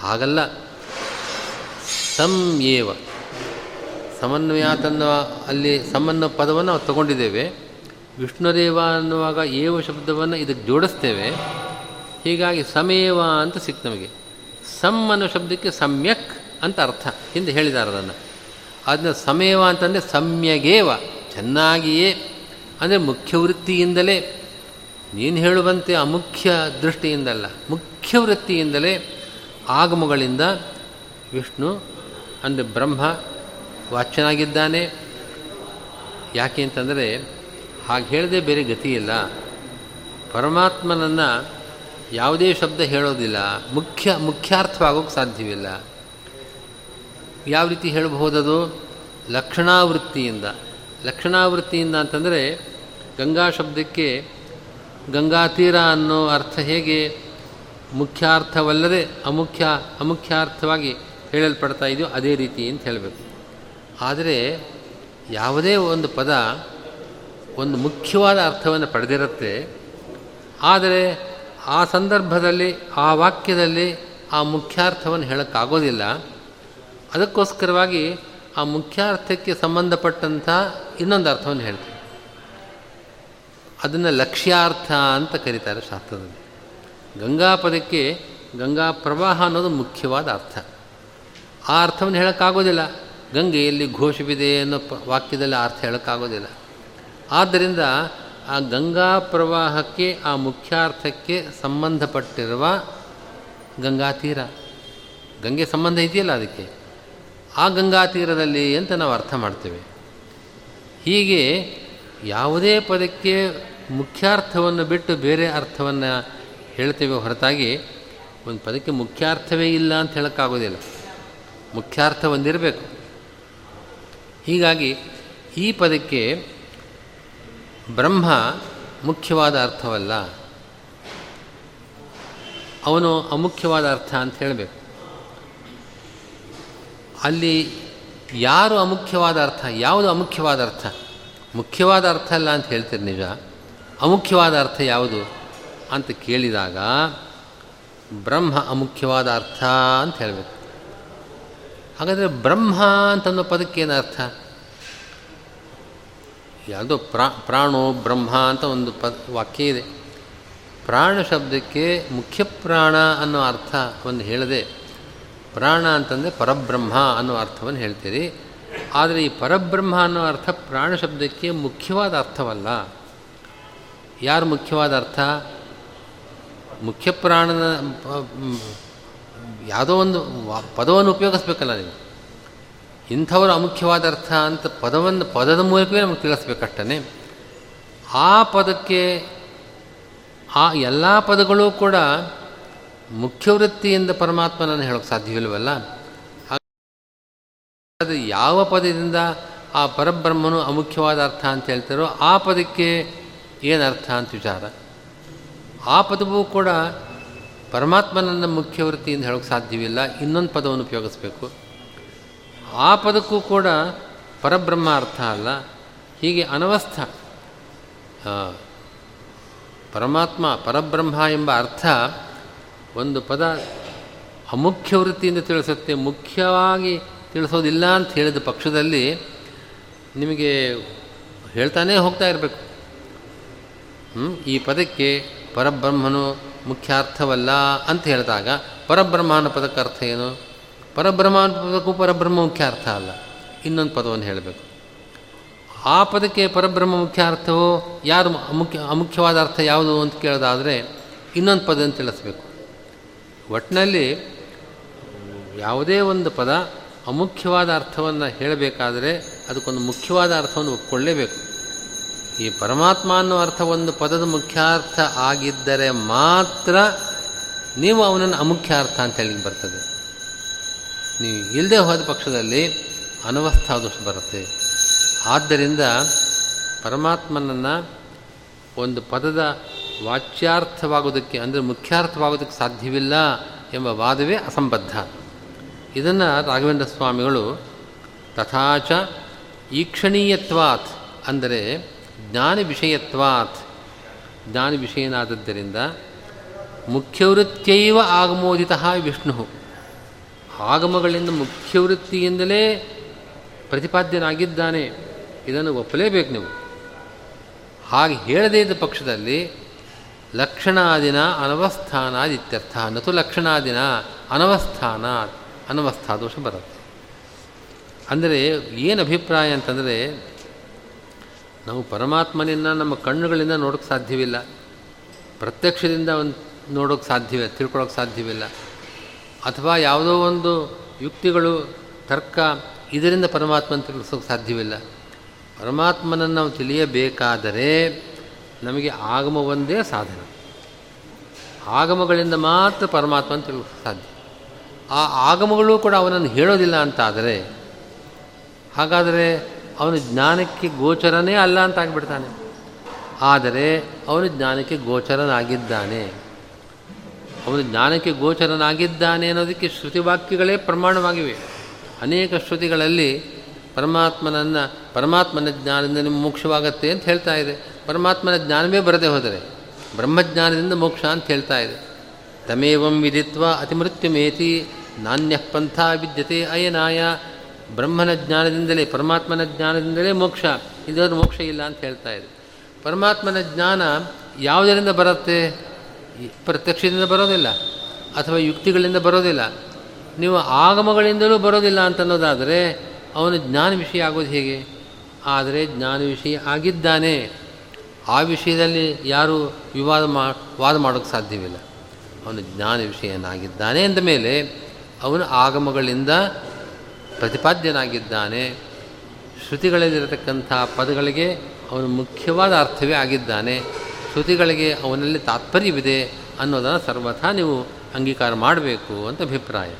ಹಾಗಲ್ಲ. ಸಂಯೇವ ಏವ. ತನ್ನುವ ಅಲ್ಲಿ ಸಮನ್ನು ಪದವನ್ನು ನಾವು ತಗೊಂಡಿದ್ದೇವೆ. ವಿಷ್ಣುದೇವ ಅನ್ನುವಾಗ ಏವ ಶಬ್ದವನ್ನು ಇದಕ್ಕೆ ಜೋಡಿಸ್ತೇವೆ. ಹೀಗಾಗಿ ಸಮೇವ ಅಂತ ಸಿಕ್ತು ನಮಗೆ. ಸಮ್ ಅನ್ನೋ ಶಬ್ದಕ್ಕೆ ಸಮ್ಯಕ್ ಅಂತ ಅರ್ಥ. ಹಿಂದೆ ಹೇಳಿದ್ದಾರೆ ಅದನ್ನು. ಅದನ್ನ ಸಮೇವ ಅಂತಂದರೆ ಸಮ್ಯಗೇವ. ಚೆನ್ನಾಗಿಯೇ. ಅಂದರೆ ಮುಖ್ಯವೃತ್ತಿಯಿಂದಲೇ ನೀನು ಹೇಳುವಂತೆ ಅಮುಖ್ಯ ದೃಷ್ಟಿಯಿಂದಲ್ಲ, ಮುಖ್ಯ ವೃತ್ತಿಯಿಂದಲೇ ಆಗಮಗಳಿಂದ ವಿಷ್ಣು ಅಂದರೆ ಬ್ರಹ್ಮ ವಾಚ್ಯನಾಗಿದ್ದಾನೆ. ಯಾಕೆ ಅಂತಂದರೆ ಹಾಗೆ ಹೇಳದೆ ಬೇರೆ ಗತಿಯಿಲ್ಲ ಪರಮಾತ್ಮನನ್ನು ಯಾವುದೇ ಶಬ್ದ ಹೇಳೋದಿಲ್ಲ, ಮುಖ್ಯ ಮುಖ್ಯಾರ್ಥವಾಗೋಕ್ಕೆ ಸಾಧ್ಯವಿಲ್ಲ. ಯಾವ ರೀತಿ ಹೇಳಬಹುದದು? ಲಕ್ಷಣಾವೃತ್ತಿಯಿಂದ. ಲಕ್ಷಣಾವೃತ್ತಿಯಿಂದ ಅಂತಂದರೆ ಗಂಗಾ ಶಬ್ದಕ್ಕೆ ಗಂಗಾ ತೀರ ಅನ್ನೋ ಅರ್ಥ ಹೇಗೆ? ಮುಖ್ಯಾರ್ಥವಲ್ಲದೆ ಅಮುಖ್ಯ, ಅಮುಖ್ಯಾರ್ಥವಾಗಿ ಹೇಳಲ್ಪಡ್ತಾ ಇದೆಯೋ ಅದೇ ರೀತಿ ಅಂತ ಹೇಳಬೇಕು. ಆದರೆ ಯಾವುದೇ ಒಂದು ಪದ ಒಂದು ಮುಖ್ಯವಾದ ಅರ್ಥವನ್ನು ಪಡೆದಿರುತ್ತೆ. ಆದರೆ ಆ ಸಂದರ್ಭದಲ್ಲಿ, ಆ ವಾಕ್ಯದಲ್ಲಿ ಆ ಮುಖ್ಯಾರ್ಥವನ್ನು ಹೇಳೋಕ್ಕಾಗೋದಿಲ್ಲ. ಅದಕ್ಕೋಸ್ಕರವಾಗಿ ಆ ಮುಖ್ಯಾರ್ಥಕ್ಕೆ ಸಂಬಂಧಪಟ್ಟಂಥ ಇನ್ನೊಂದು ಅರ್ಥವನ್ನು ಹೇಳ್ತೀವಿ ಅದನ್ನು ಲಕ್ಷ್ಯಾರ್ಥ ಅಂತ ಕರೀತಾರೆ ಶಾಸ್ತ್ರದಲ್ಲಿ. ಗಂಗಾ ಪದಕ್ಕೆ ಗಂಗಾ ಪ್ರವಾಹ ಅನ್ನೋದು ಮುಖ್ಯವಾದ ಅರ್ಥ. ಆ ಅರ್ಥವನ್ನು ಹೇಳೋಕ್ಕಾಗೋದಿಲ್ಲ. ಗಂಗೆಯಲ್ಲಿ ಘೋಷವಿದೆ ಅನ್ನೋ ವಾಕ್ಯದಲ್ಲಿ ಅರ್ಥ ಹೇಳೋಕ್ಕಾಗೋದಿಲ್ಲ. ಆದ್ದರಿಂದ ಆ ಗಂಗಾ ಪ್ರವಾಹಕ್ಕೆ, ಆ ಮುಖ್ಯಾರ್ಥಕ್ಕೆ ಸಂಬಂಧಪಟ್ಟಿರುವ ಗಂಗಾ ತೀರ. ಗಂಗೆ ಸಂಬಂಧ ಇದೆಯಲ್ಲ ಅದಕ್ಕೆ? ಆ ಗಂಗಾ ತೀರದಲ್ಲಿ ಅಂತ ನಾವು ಅರ್ಥ ಮಾಡ್ತೇವೆ. ಹೀಗೆ ಯಾವುದೇ ಪದಕ್ಕೆ ಮುಖ್ಯಾರ್ಥವನ್ನು ಬಿಟ್ಟು ಬೇರೆ ಅರ್ಥವನ್ನು ಹೇಳ್ತೇವೆ ಹೊರತಾಗಿ ಒಂದು ಪದಕ್ಕೆ ಮುಖ್ಯಾರ್ಥವೇ ಇಲ್ಲ ಅಂತ ಹೇಳೋಕ್ಕಾಗೋದಿಲ್ಲ. ಮುಖ್ಯಾರ್ಥ ಒಂದಿರಬೇಕು ಹೀಗಾಗಿ ಈ ಪದಕ್ಕೆ ಬ್ರಹ್ಮ ಮುಖ್ಯವಾದ ಅರ್ಥವಲ್ಲ. ಅವನು ಅಮುಖ್ಯವಾದ ಅರ್ಥ ಅಂತ ಹೇಳಬೇಕು. ಅಲ್ಲಿ ಯಾರು ಅಮುಖ್ಯವಾದ ಅರ್ಥ, ಯಾವುದು ಅಮುಖ್ಯವಾದ ಅರ್ಥ? ಮುಖ್ಯವಾದ ಅರ್ಥ ಅಲ್ಲ ಅಂತ ಹೇಳ್ತೀರಿ ನಿಜ. ಅಮುಖ್ಯವಾದ ಅರ್ಥ ಯಾವುದು ಅಂತ ಕೇಳಿದಾಗ ಬ್ರಹ್ಮ ಅಮುಖ್ಯವಾದ ಅರ್ಥ ಅಂತ ಹೇಳಬೇಕು. ಹಾಗಾದರೆ ಬ್ರಹ್ಮ ಅಂತನ್ನೋ ಪದಕ್ಕೇನು ಅರ್ಥ? ಯಾವುದೋ ಪ್ರಾ, ಪ್ರಾಣೋ ಬ್ರಹ್ಮ ಅಂತ ಒಂದು ಪದ, ವಾಕ್ಯ ಇದೆ. ಪ್ರಾಣ ಶಬ್ದಕ್ಕೆ ಮುಖ್ಯ ಪ್ರಾಣ ಅನ್ನೋ ಅರ್ಥ ಒಂದು ಹೇಳದೆ, ಪ್ರಾಣ ಅಂತಂದರೆ ಪರಬ್ರಹ್ಮ ಅನ್ನೋ ಅರ್ಥವನ್ನು ಹೇಳ್ತೀರಿ. ಆದರೆ ಈ ಪರಬ್ರಹ್ಮ ಅನ್ನೋ ಅರ್ಥ ಪ್ರಾಣ ಶಬ್ದಕ್ಕೆ ಮುಖ್ಯವಾದ ಅರ್ಥವಲ್ಲ. ಯಾರು ಮುಖ್ಯವಾದ ಅರ್ಥ? ಮುಖ್ಯ ಪ್ರಾಣನ ಯಾವುದೋ ಒಂದು ಪದವನ್ನು ಉಪಯೋಗಿಸ್ಬೇಕಲ್ಲ ನೀವು. ಇಂಥವರು ಅಮುಖ್ಯವಾದ ಅರ್ಥ ಅಂತ ಪದವನ್ನು, ಪದದ ಮೂಲಕವೇ ನಮಗೆ ತಿಳಿಸ್ಬೇಕಷ್ಟೇ ಆ ಪದಕ್ಕೆ, ಆ ಎಲ್ಲ ಪದಗಳು ಕೂಡ ಮುಖ್ಯ ವೃತ್ತಿಯಿಂದ ಪರಮಾತ್ಮನನ್ನು ಹೇಳೋಕ್ಕೆ ಸಾಧ್ಯವಿಲ್ಲವಲ್ಲ? ಅದು ಯಾವ ಪದದಿಂದ ಆ ಪರಬ್ರಹ್ಮನು ಅಮುಖ್ಯವಾದ ಅರ್ಥ ಅಂತ ಹೇಳ್ತಾರೋ ಆ ಪದಕ್ಕೆ ಏನು ಅರ್ಥ ಅಂತ ವಿಚಾರ? ಆ ಪದವೂ ಕೂಡ ಪರಮಾತ್ಮನನ್ನು ಮುಖ್ಯ ವೃತ್ತಿಯಿಂದ ಹೇಳೋಕ್ಕೆ ಸಾಧ್ಯವಿಲ್ಲ, ಇನ್ನೊಂದು ಪದವನ್ನು ಉಪಯೋಗಿಸ್ಬೇಕು. ಆ ಪದಕ್ಕೂ ಕೂಡ ಪರಬ್ರಹ್ಮ ಅರ್ಥ ಅಲ್ಲ, ಹೀಗೆ ಅನವಸ್ಥ. ಪರಮಾತ್ಮ ಪರಬ್ರಹ್ಮ ಎಂಬ ಅರ್ಥ ಒಂದು ಪದ ಅಮುಖ್ಯ ವೃತ್ತಿಯಿಂದ ತಿಳಿಸುತ್ತೆ, ಮುಖ್ಯವಾಗಿ ತಿಳಿಸೋದಿಲ್ಲ ಅಂತ ಹೇಳಿದ ಪಕ್ಷದಲ್ಲಿ ನಿಮಗೆ ಹೇಳ್ತಾನೇ ಹೋಗ್ತಾ ಇರಬೇಕು. ಈ ಪದಕ್ಕೆ ಪರಬ್ರಹ್ಮನು ಮುಖ್ಯ ಅರ್ಥವಲ್ಲ ಅಂತ ಹೇಳಿದಾಗ ಪರಬ್ರಹ್ಮನ ಪದಕ್ಕೆ ಅರ್ಥ ಏನು? ಪರಬ್ರಹ್ಮನ ಪದಕ್ಕೂ ಪರಬ್ರಹ್ಮ ಮುಖ್ಯ ಅರ್ಥ ಅಲ್ಲ. ಇನ್ನೊಂದು ಪದವನ್ನು ಹೇಳಬೇಕು. ಆ ಪದಕ್ಕೆ ಪರಬ್ರಹ್ಮ ಮುಖ್ಯ ಅರ್ಥವು ಯಾರು ಅಮುಖ್ಯ ಅಮುಖ್ಯವಾದ ಅರ್ಥ ಯಾವುದು ಅಂತ ಕೇಳೋದಾದರೆ ಇನ್ನೊಂದು ಪದ ಅಂತ ತಿಳಿಸ್ಬೇಕು. ಒಟ್ಟಿನಲ್ಲಿ ಯಾವುದೇ ಒಂದು ಪದ ಅಮುಖ್ಯವಾದ ಅರ್ಥವನ್ನು ಹೇಳಬೇಕಾದರೆ ಅದಕ್ಕೊಂದು ಮುಖ್ಯವಾದ ಅರ್ಥವನ್ನು ಒಪ್ಕೊಳ್ಳೇಬೇಕು. ಈ ಪರಮಾತ್ಮ ಅನ್ನೋ ಅರ್ಥ ಒಂದು ಪದದ ಮುಖ್ಯಾರ್ಥ ಆಗಿದ್ದರೆ ಮಾತ್ರ ನೀವು ಅವನನ್ನು ಅಮುಖ್ಯ ಅರ್ಥ ಅಂತ ಹೇಳಿ ಬರ್ತದೆ. ನೀವು ಇಲ್ಲದೆ ಹೋದ ಪಕ್ಷದಲ್ಲಿ ಅನವಸ್ಥಾ ಬರುತ್ತೆ. ಆದ್ದರಿಂದ ಪರಮಾತ್ಮನನ್ನು ಒಂದು ಪದದ ವಾಚ್ಯಾರ್ಥವಾಗೋದಕ್ಕೆ ಅಂದರೆ ಮುಖ್ಯಾರ್ಥವಾಗೋದಕ್ಕೆ ಸಾಧ್ಯವಿಲ್ಲ ಎಂಬ ವಾದವೇ ಅಸಂಬದ್ಧ. ಇದನ್ನು ರಾಘವೇಂದ್ರ ಸ್ವಾಮಿಗಳು ತಥಾಚ ಈಕ್ಷಣೀಯತ್ವಾತ್ ಅಂದರೆ ಜ್ಞಾನ ವಿಷಯತ್ವಾತ್ ಜ್ಞಾನ ವಿಷಯನಾದದ್ದರಿಂದ ಮುಖ್ಯವೃತ್ತಿಯೈವ ಆಗಮೋದಿತ ವಿಷ್ಣು. ಆಗಮಗಳಿಂದ ಮುಖ್ಯವೃತ್ತಿಯಿಂದಲೇ ಪ್ರತಿಪಾದ್ಯನಾಗಿದ್ದಾನೆ. ಇದನ್ನು ಒಪ್ಪಲೇಬೇಕು ನೀವು. ಹಾಗೆ ಹೇಳದೇ ಇದ್ದ ಪಕ್ಷದಲ್ಲಿ ಲಕ್ಷಣಾದಿನ ಅನವಸ್ಥಾನಾದಿತ್ಯರ್ಥ. ನತು ಲಕ್ಷಣಾದಿನ ಅನವಸ್ಥಾನ ಅನವಸ್ಥಾ ದೋಷ ಬರುತ್ತೆ. ಅಂದರೆ ಏನು ಅಭಿಪ್ರಾಯ ಅಂತಂದರೆ ನಾವು ಪರಮಾತ್ಮನಿಂದ ನಮ್ಮ ಕಣ್ಣುಗಳಿಂದ ನೋಡೋಕ್ಕೆ ಸಾಧ್ಯವಿಲ್ಲ. ಪ್ರತ್ಯಕ್ಷದಿಂದ ಒಂದು ನೋಡೋಕ್ಕೆ ಸಾಧ್ಯವಿಲ್ಲ ತಿಳ್ಕೊಳ್ಳೋಕೆ ಸಾಧ್ಯವಿಲ್ಲ. ಅಥವಾ ಯಾವುದೋ ಒಂದು ಯುಕ್ತಿಗಳು, ತರ್ಕ ಇದರಿಂದ ಪರಮಾತ್ಮನ ತಿಳಿಸೋಕೆ ಸಾಧ್ಯವಿಲ್ಲ. ಪರಮಾತ್ಮನನ್ನು ನಾವು ತಿಳಿಯಬೇಕಾದರೆ ನಮಗೆ ಆಗಮ ಒಂದೇ ಸಾಧನ. ಆಗಮಗಳಿಂದ ಮಾತ್ರ ಪರಮಾತ್ಮನ ತಿಳಿಸೋಕೆ ಸಾಧ್ಯ. ಆ ಆಗಮಗಳು ಕೂಡ ಅವನನ್ನು ಹೇಳೋದಿಲ್ಲ ಅಂತಾದರೆ, ಹಾಗಾದರೆ ಅವನು ಜ್ಞಾನಕ್ಕೆ ಗೋಚರನೇ ಅಲ್ಲ ಅಂತ ಆಗಿಬಿಡ್ತಾನೆ. ಆದರೆ ಅವನ ಜ್ಞಾನಕ್ಕೆ ಗೋಚರನಾಗಿದ್ದಾನೆ. ಅವನು ಜ್ಞಾನಕ್ಕೆ ಗೋಚರನಾಗಿದ್ದಾನೆ ಅನ್ನೋದಕ್ಕೆ ಶ್ರುತಿವಾಕ್ಯಗಳೇ ಪ್ರಮಾಣವಾಗಿವೆ. ಅನೇಕ ಶ್ರುತಿಗಳಲ್ಲಿ ಪರಮಾತ್ಮನನ್ನು, ಪರಮಾತ್ಮನ ಜ್ಞಾನದಿಂದ ಮೋಕ್ಷವಾಗತ್ತೆ ಅಂತ ಹೇಳ್ತಾ ಇದೆ. ಪರಮಾತ್ಮನ ಜ್ಞಾನವೇ ಬರದೆ ಹೋದರೆ ಬ್ರಹ್ಮಜ್ಞಾನದಿಂದ ಮೋಕ್ಷ ಅಂತ ಹೇಳ್ತಾ ಇದೆ. ತಮೇವಂ ವಿಧಿತ್ವ ಅತಿಮೃತ್ಯುಮೇತಿ ನಾಣ್ಯ ಪಂಥ ವಿದ್ಯತೆ ಅಯನಾಯ. ಬ್ರಹ್ಮನ ಜ್ಞಾನದಿಂದಲೇ, ಪರಮಾತ್ಮನ ಜ್ಞಾನದಿಂದಲೇ ಮೋಕ್ಷ. ಇದರ ಮೋಕ್ಷ ಇಲ್ಲ ಅಂತ ಹೇಳ್ತಾ ಇದೆ. ಪರಮಾತ್ಮನ ಜ್ಞಾನ ಯಾವುದರಿಂದ ಬರುತ್ತೆ? ಪ್ರತ್ಯಕ್ಷದಿಂದ ಬರೋದಿಲ್ಲ, ಅಥವಾ ಯುಕ್ತಿಗಳಿಂದ ಬರೋದಿಲ್ಲ. ನೀವು ಆಗಮಗಳಿಂದಲೂ ಬರೋದಿಲ್ಲ ಅಂತನ್ನೋದಾದರೆ, ಅವನು ಜ್ಞಾನ ವಿಷಯ ಆಗೋದು ಹೇಗೆ? ಆದರೆ ಜ್ಞಾನ ವಿಷಯ ಆಗಿದ್ದಾನೆ. ಆ ವಿಷಯದಲ್ಲಿ ಯಾರು ವಿವಾದ ಮಾ, ವಾದ ಮಾಡೋಕ್ಕೆ ಸಾಧ್ಯವಿಲ್ಲ. ಅವನು ಜ್ಞಾನ ವಿಷಯನಾಗಿದ್ದಾನೆ ಅಂದ ಮೇಲೆ, ಅವನು ಆಗಮಗಳಿಂದ ಪ್ರತಿಪಾದ್ಯನಾಗಿದ್ದಾನೆ. ಶ್ರುತಿಗಳಲ್ಲಿರತಕ್ಕಂಥ ಪದಗಳಿಗೆ ಅವನು ಮುಖ್ಯವಾದ ಅರ್ಥವೇ ಆಗಿದ್ದಾನೆ. ಶ್ರುತಿಗಳಿಗೆ ಅವನಲ್ಲಿ ತಾತ್ಪರ್ಯವಿದೆ ಅನ್ನೋದನ್ನು ಸರ್ವಥಾ ನೀವು ಅಂಗೀಕಾರ ಮಾಡಬೇಕು ಅಂತ ಅಭಿಪ್ರಾಯ.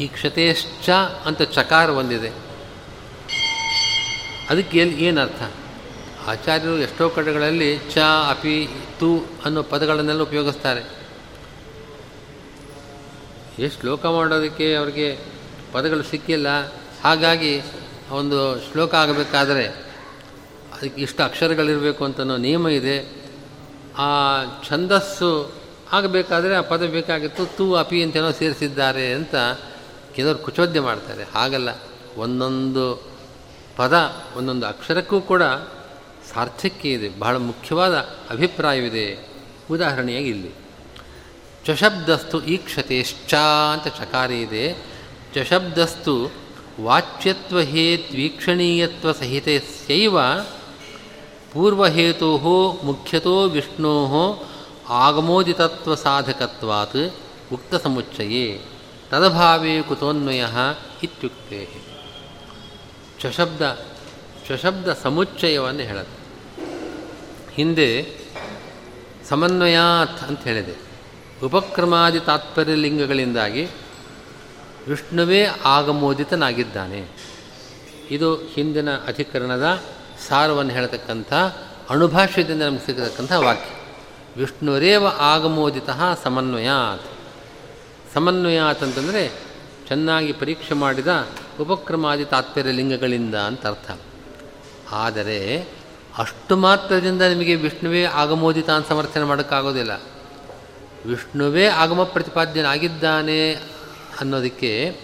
ಈ ಕ್ಷತೇಶ್ಚ ಅಂತ ಚಕಾರ ಒಂದಿದೆ. ಅದಕ್ಕೆ ಎಲ್ಲಿ ಏನರ್ಥ? ಆಚಾರ್ಯರು ಎಷ್ಟೋ ಕಡೆಗಳಲ್ಲಿ ಚ, ಅಪಿ, ತು ಅನ್ನೋ ಪದಗಳನ್ನೆಲ್ಲ ಉಪಯೋಗಿಸ್ತಾರೆ. ಎಷ್ಟು ಶ್ಲೋಕ ಮಾಡೋದಕ್ಕೆ ಅವರಿಗೆ ಪದಗಳು ಸಿಕ್ಕಿಲ್ಲ. ಹಾಗಾಗಿ ಒಂದು ಶ್ಲೋಕ ಆಗಬೇಕಾದರೆ ಅದಕ್ಕೆ ಇಷ್ಟು ಅಕ್ಷರಗಳಿರಬೇಕು ಅಂತನೋ ನಿಯಮ ಇದೆ. ಆ ಛಂದಸ್ಸು ಆಗಬೇಕಾದ್ರೆ ಆ ಪದ ಬೇಕಾಗಿತ್ತು ತು ಅಪಿ ಅಂತೇನೋ ಸೇರಿಸಿದ್ದಾರೆ ಅಂತ ಕೆಲವರು ಕುಚೋದ್ಯ ಮಾಡ್ತಾರೆ. ಹಾಗಲ್ಲ, ಒಂದೊಂದು ಪದ, ಒಂದೊಂದು ಅಕ್ಷರಕ್ಕೂ ಕೂಡ ಸಾರ್ಥಕ್ಯ ಇದೆ. ಬಹಳ ಮುಖ್ಯವಾದ ಅಭಿಪ್ರಾಯವಿದೆ. ಉದಾಹರಣೆಯಾಗಿ ಇಲ್ಲಿ. ಚಶಬ್ದಸ್ತು ಈಕ್ಷತೆಶ್ಚ ಅಂತ ಚಕಾರ ಇದೆ. ಚಶಬ್ದಸ್ತು ವಾಚ್ಯತ್ವ ಹೇತ್ವೀಕ್ಷಣೀಯತ್ವ ಸಹಿತಸ್ಯೈವ ಪೂರ್ವಹೇತು ಮುಖ್ಯತೋ ವಿಷ್ಣೋ ಆಗಮೋದಿತತ್ವ ಸಾಧಕತ್ವಾತ್ ಉಕ್ತ ಸಮುಚ್ಚಯೇ. ತದಭಾವೇ ಕುತೋನ್ವಯ ಇತ್ಯುಕ್ತೆ. ಚಶಬ್ದ ಚಶಬ್ದ ಸಮುಚ್ಚಯವನ್ನು ಹೇಳುತ್ತೆ ಹಿಂದೆ ಸಮನ್ವಯಾತ್ ಅಂತ ಹೇಳಿದೆ. ಉಪಕ್ರಮಾದಿ ತಾತ್ಪರ್ಯ ಲಿಂಗಗಳಿಂದಾಗಿ ವಿಷ್ಣುವೇ ಆಗಮೋದಿತನಾಗಿದ್ದಾನೆ. ಇದು ಹಿಂದಿನ ಅಧಿಕರಣದ ಸಾರವನ್ನು ಹೇಳತಕ್ಕಂಥ, ಅಣುಭಾಷ್ಯದಿಂದ ನಮಗೆ ಸಿಗತಕ್ಕಂಥ ವಾಕ್ಯ. ವಿಷ್ಣುರೇವ ಆಗಮೋದಿತ ಸಮನ್ವಯಾತ್. ಸಮನ್ವಯಾತ್ ಅಂತಂದರೆ ಚೆನ್ನಾಗಿ ಪರೀಕ್ಷೆ ಮಾಡಿದ ಉಪಕ್ರಮಾದಿ ತಾತ್ಪರ್ಯ ಲಿಂಗಗಳಿಂದ ಅಂತ ಅರ್ಥ. ಆದರೆ ಅಷ್ಟು ಮಾತ್ರದಿಂದ ನಿಮಗೆ ವಿಷ್ಣುವೇ ಆಗಮೋದಿತ ಅಂತ ಸಮರ್ಥನೆ ಮಾಡೋಕ್ಕಾಗೋದಿಲ್ಲ. ವಿಷ್ಣುವೇ ಆಗಮ ಪ್ರತಿಪಾದ್ಯನಾಗಿದ್ದಾನೆ ಅನ್ನೋದಕ್ಕೆ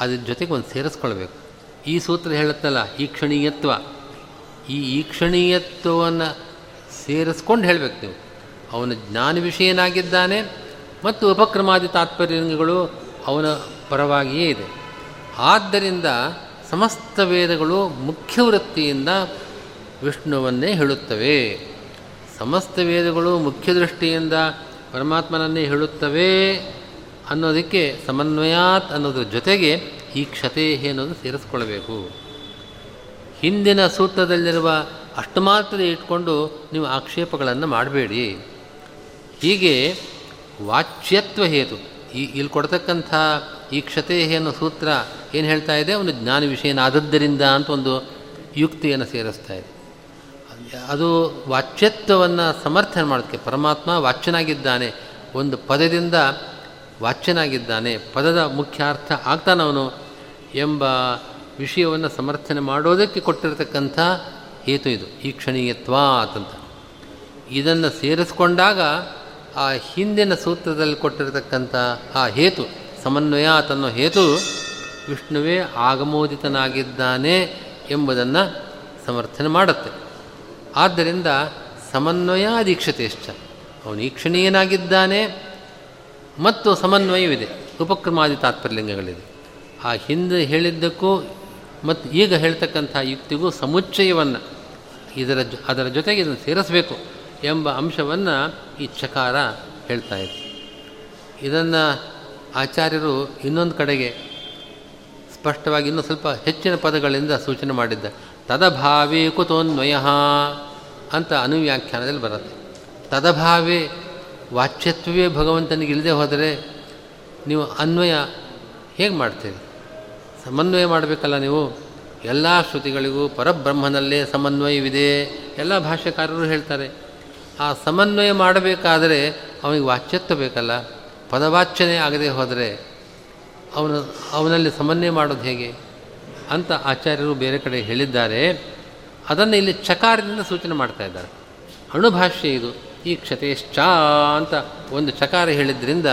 ಅದ್ರ ಜೊತೆಗೆ ಒಂದು ಸೇರಿಸ್ಕೊಳ್ಬೇಕು. ಈ ಸೂತ್ರ ಹೇಳುತ್ತಲ್ಲ ಈಕ್ಷಣೀಯತ್ವ ಈ ಈಕ್ಷಣೀಯತ್ವವನ್ನು ಸೇರಿಸ್ಕೊಂಡು ಹೇಳಬೇಕು ನೀವು. ಅವನ ಜ್ಞಾನ ವಿಷಯನಾಗಿದ್ದಾನೆ ಮತ್ತು ಉಪಕ್ರಮಾದಿ ತಾತ್ಪರ್ಯಗಳು ಅವನ ಪರವಾಗಿಯೇ ಇದೆ. ಆದ್ದರಿಂದ ಸಮಸ್ತ ವೇದಗಳು ಮುಖ್ಯ ವೃತ್ತಿಯಿಂದ ವಿಷ್ಣುವನ್ನೇ ಹೇಳುತ್ತವೆ. ಸಮಸ್ತ ವೇದಗಳು ಮುಖ್ಯ ದೃಷ್ಟಿಯಿಂದ ಪರಮಾತ್ಮನನ್ನೇ ಹೇಳುತ್ತವೆ ಅನ್ನೋದಕ್ಕೆ ಸಮನ್ವಯಾತ್ ಅನ್ನೋದ್ರ ಜೊತೆಗೆ ಈ ಕ್ಷತೆ ಅನ್ನೋದು ಸೇರಿಸ್ಕೊಳ್ಬೇಕು. ಹಿಂದಿನ ಸೂತ್ರದಲ್ಲಿರುವ ಅಷ್ಟು ಇಟ್ಕೊಂಡು ನೀವು ಆಕ್ಷೇಪಗಳನ್ನು ಮಾಡಬೇಡಿ. ಹೀಗೆ ವಾಚ್ಯತ್ವ ಹೇತು. ಈ ಇಲ್ಲಿ ಕೊಡ್ತಕ್ಕಂಥ ಈ ಕ್ಷತೆ ಅನ್ನೋ ಸೂತ್ರ ಏನು ಹೇಳ್ತಾ ಇದೆ? ಅವನು ಜ್ಞಾನ ವಿಷಯನಾದದ್ದರಿಂದ ಅಂತ ಒಂದು ಯುಕ್ತಿಯನ್ನು ಸೇರಿಸ್ತಾ ಇದೆ. ಅದು ವಾಚ್ಯತ್ವವನ್ನು ಸಮರ್ಥನೆ ಮಾಡೋದಕ್ಕೆ, ಪರಮಾತ್ಮ ವಾಚ್ಯನಾಗಿದ್ದಾನೆ, ಒಂದು ಪದದಿಂದ ವಾಚ್ಯನಾಗಿದ್ದಾನೆ, ಪದದ ಮುಖ್ಯ ಅರ್ಥ ಆಗ್ತಾನವನು ಎಂಬ ವಿಷಯವನ್ನು ಸಮರ್ಥನೆ ಮಾಡೋದಕ್ಕೆ ಕೊಟ್ಟಿರತಕ್ಕಂಥ ಹೇತು ಇದು, ಈ ಕ್ಷಣೀಯತ್ವ ಅಂತಂತ ಇದನ್ನು ಸೇರಿಸ್ಕೊಂಡಾಗ ಆ ಹಿಂದಿನ ಸೂತ್ರದಲ್ಲಿ ಕೊಟ್ಟಿರತಕ್ಕಂಥ ಆ ಹೇತು ಸಮನ್ವಯ ತನ್ನೋ ಹೇತು ವಿಷ್ಣುವೇ ಆಗಮೋದಿತನಾಗಿದ್ದಾನೆ ಎಂಬುದನ್ನು ಸಮರ್ಥನೆ ಮಾಡುತ್ತೆ. ಆದ್ದರಿಂದ ಸಮನ್ವಯಾದೀಕ್ಷತೆಶ್ಚ ಅವನು ಈಕ್ಷಣೀಯನಾಗಿದ್ದಾನೆ ಮತ್ತು ಸಮನ್ವಯವಿದೆ. ಉಪಕ್ರಮಾದಿ ತಾತ್ಪರ್ಯಲಿಂಗಗಳಿದೆ. ಆ ಹಿಂದೆ ಹೇಳಿದ್ದಕ್ಕೂ ಮತ್ತು ಈಗ ಹೇಳ್ತಕ್ಕಂಥ ಯುಕ್ತಿಗೂ ಸಮುಚ್ಚಯವನ್ನು ಇದರ ಅದರ ಜೊತೆಗೆ ಇದನ್ನು ಸೇರಿಸಬೇಕು ಎಂಬ ಅಂಶವನ್ನು ಈ ಚಕಾರ ಹೇಳ್ತಾ ಇತ್ತು ಇದನ್ನು ಆಚಾರ್ಯರು ಇನ್ನೊಂದು ಕಡೆಗೆ ಸ್ಪಷ್ಟವಾಗಿ ಇನ್ನೂ ಸ್ವಲ್ಪ ಹೆಚ್ಚಿನ ಪದಗಳಿಂದ ಸೂಚನೆ ಮಾಡಿದ್ದ ತದಭಾವೇ ಕುತೋನ್ವಯ ಅಂತ ಅನುವ್ಯಾಖ್ಯಾನದಲ್ಲಿ ಬರುತ್ತೆ. ತದಭಾವೇ ವಾಚ್ಯತ್ವವೇ ಭಗವಂತನಿಗೆ ಇಲ್ಲದೆ ಹೋದರೆ ನೀವು ಅನ್ವಯ ಹೇಗೆ ಮಾಡ್ತೀರಿ? ಸಮನ್ವಯ ಮಾಡಬೇಕಲ್ಲ ನೀವು? ಎಲ್ಲ ಶ್ರುತಿಗಳಿಗೂ ಪರಬ್ರಹ್ಮನಲ್ಲೇ ಸಮನ್ವಯವಿದೆ. ಎಲ್ಲ ಭಾಷ್ಯಕಾರರು ಹೇಳ್ತಾರೆ. ಆ ಸಮನ್ವಯ ಮಾಡಬೇಕಾದರೆ ಅವನಿಗೆ ವಾಚ್ಯತ್ವ ಬೇಕಲ್ಲ. ಪದವಾಚ್ಯನೇ ಆಗದೆ ಹೋದರೆ ಅವನು ಅವನಲ್ಲಿ ಸಮನ್ವಯ ಮಾಡೋದು ಹೇಗೆ? ಅಂತ ಆಚಾರ್ಯರು ಬೇರೆ ಕಡೆ ಹೇಳಿದ್ದಾರೆ. ಅದನ್ನು ಇಲ್ಲಿ ಚಕಾರದಿಂದ ಸೂಚನೆ ಮಾಡ್ತಾ ಇದ್ದಾರೆ. ಅಣುಭಾಷ್ಯ ಇದು. ಈ ಕ್ಷತೇಶ್ಚ ಅಂತ ಒಂದು ಚಕಾರ ಹೇಳಿದ್ರಿಂದ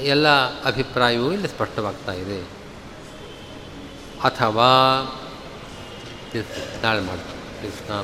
ಎಲ್ಲ ಅಭಿಪ್ರಾಯವೂ ಇಲ್ಲಿ ಸ್ಪಷ್ಟವಾಗ್ತಾ ಇದೆ. ಅಥವಾ ನಾಳೆ ಮಾಡ್ತಾರೆ ಕೃಷ್ಣ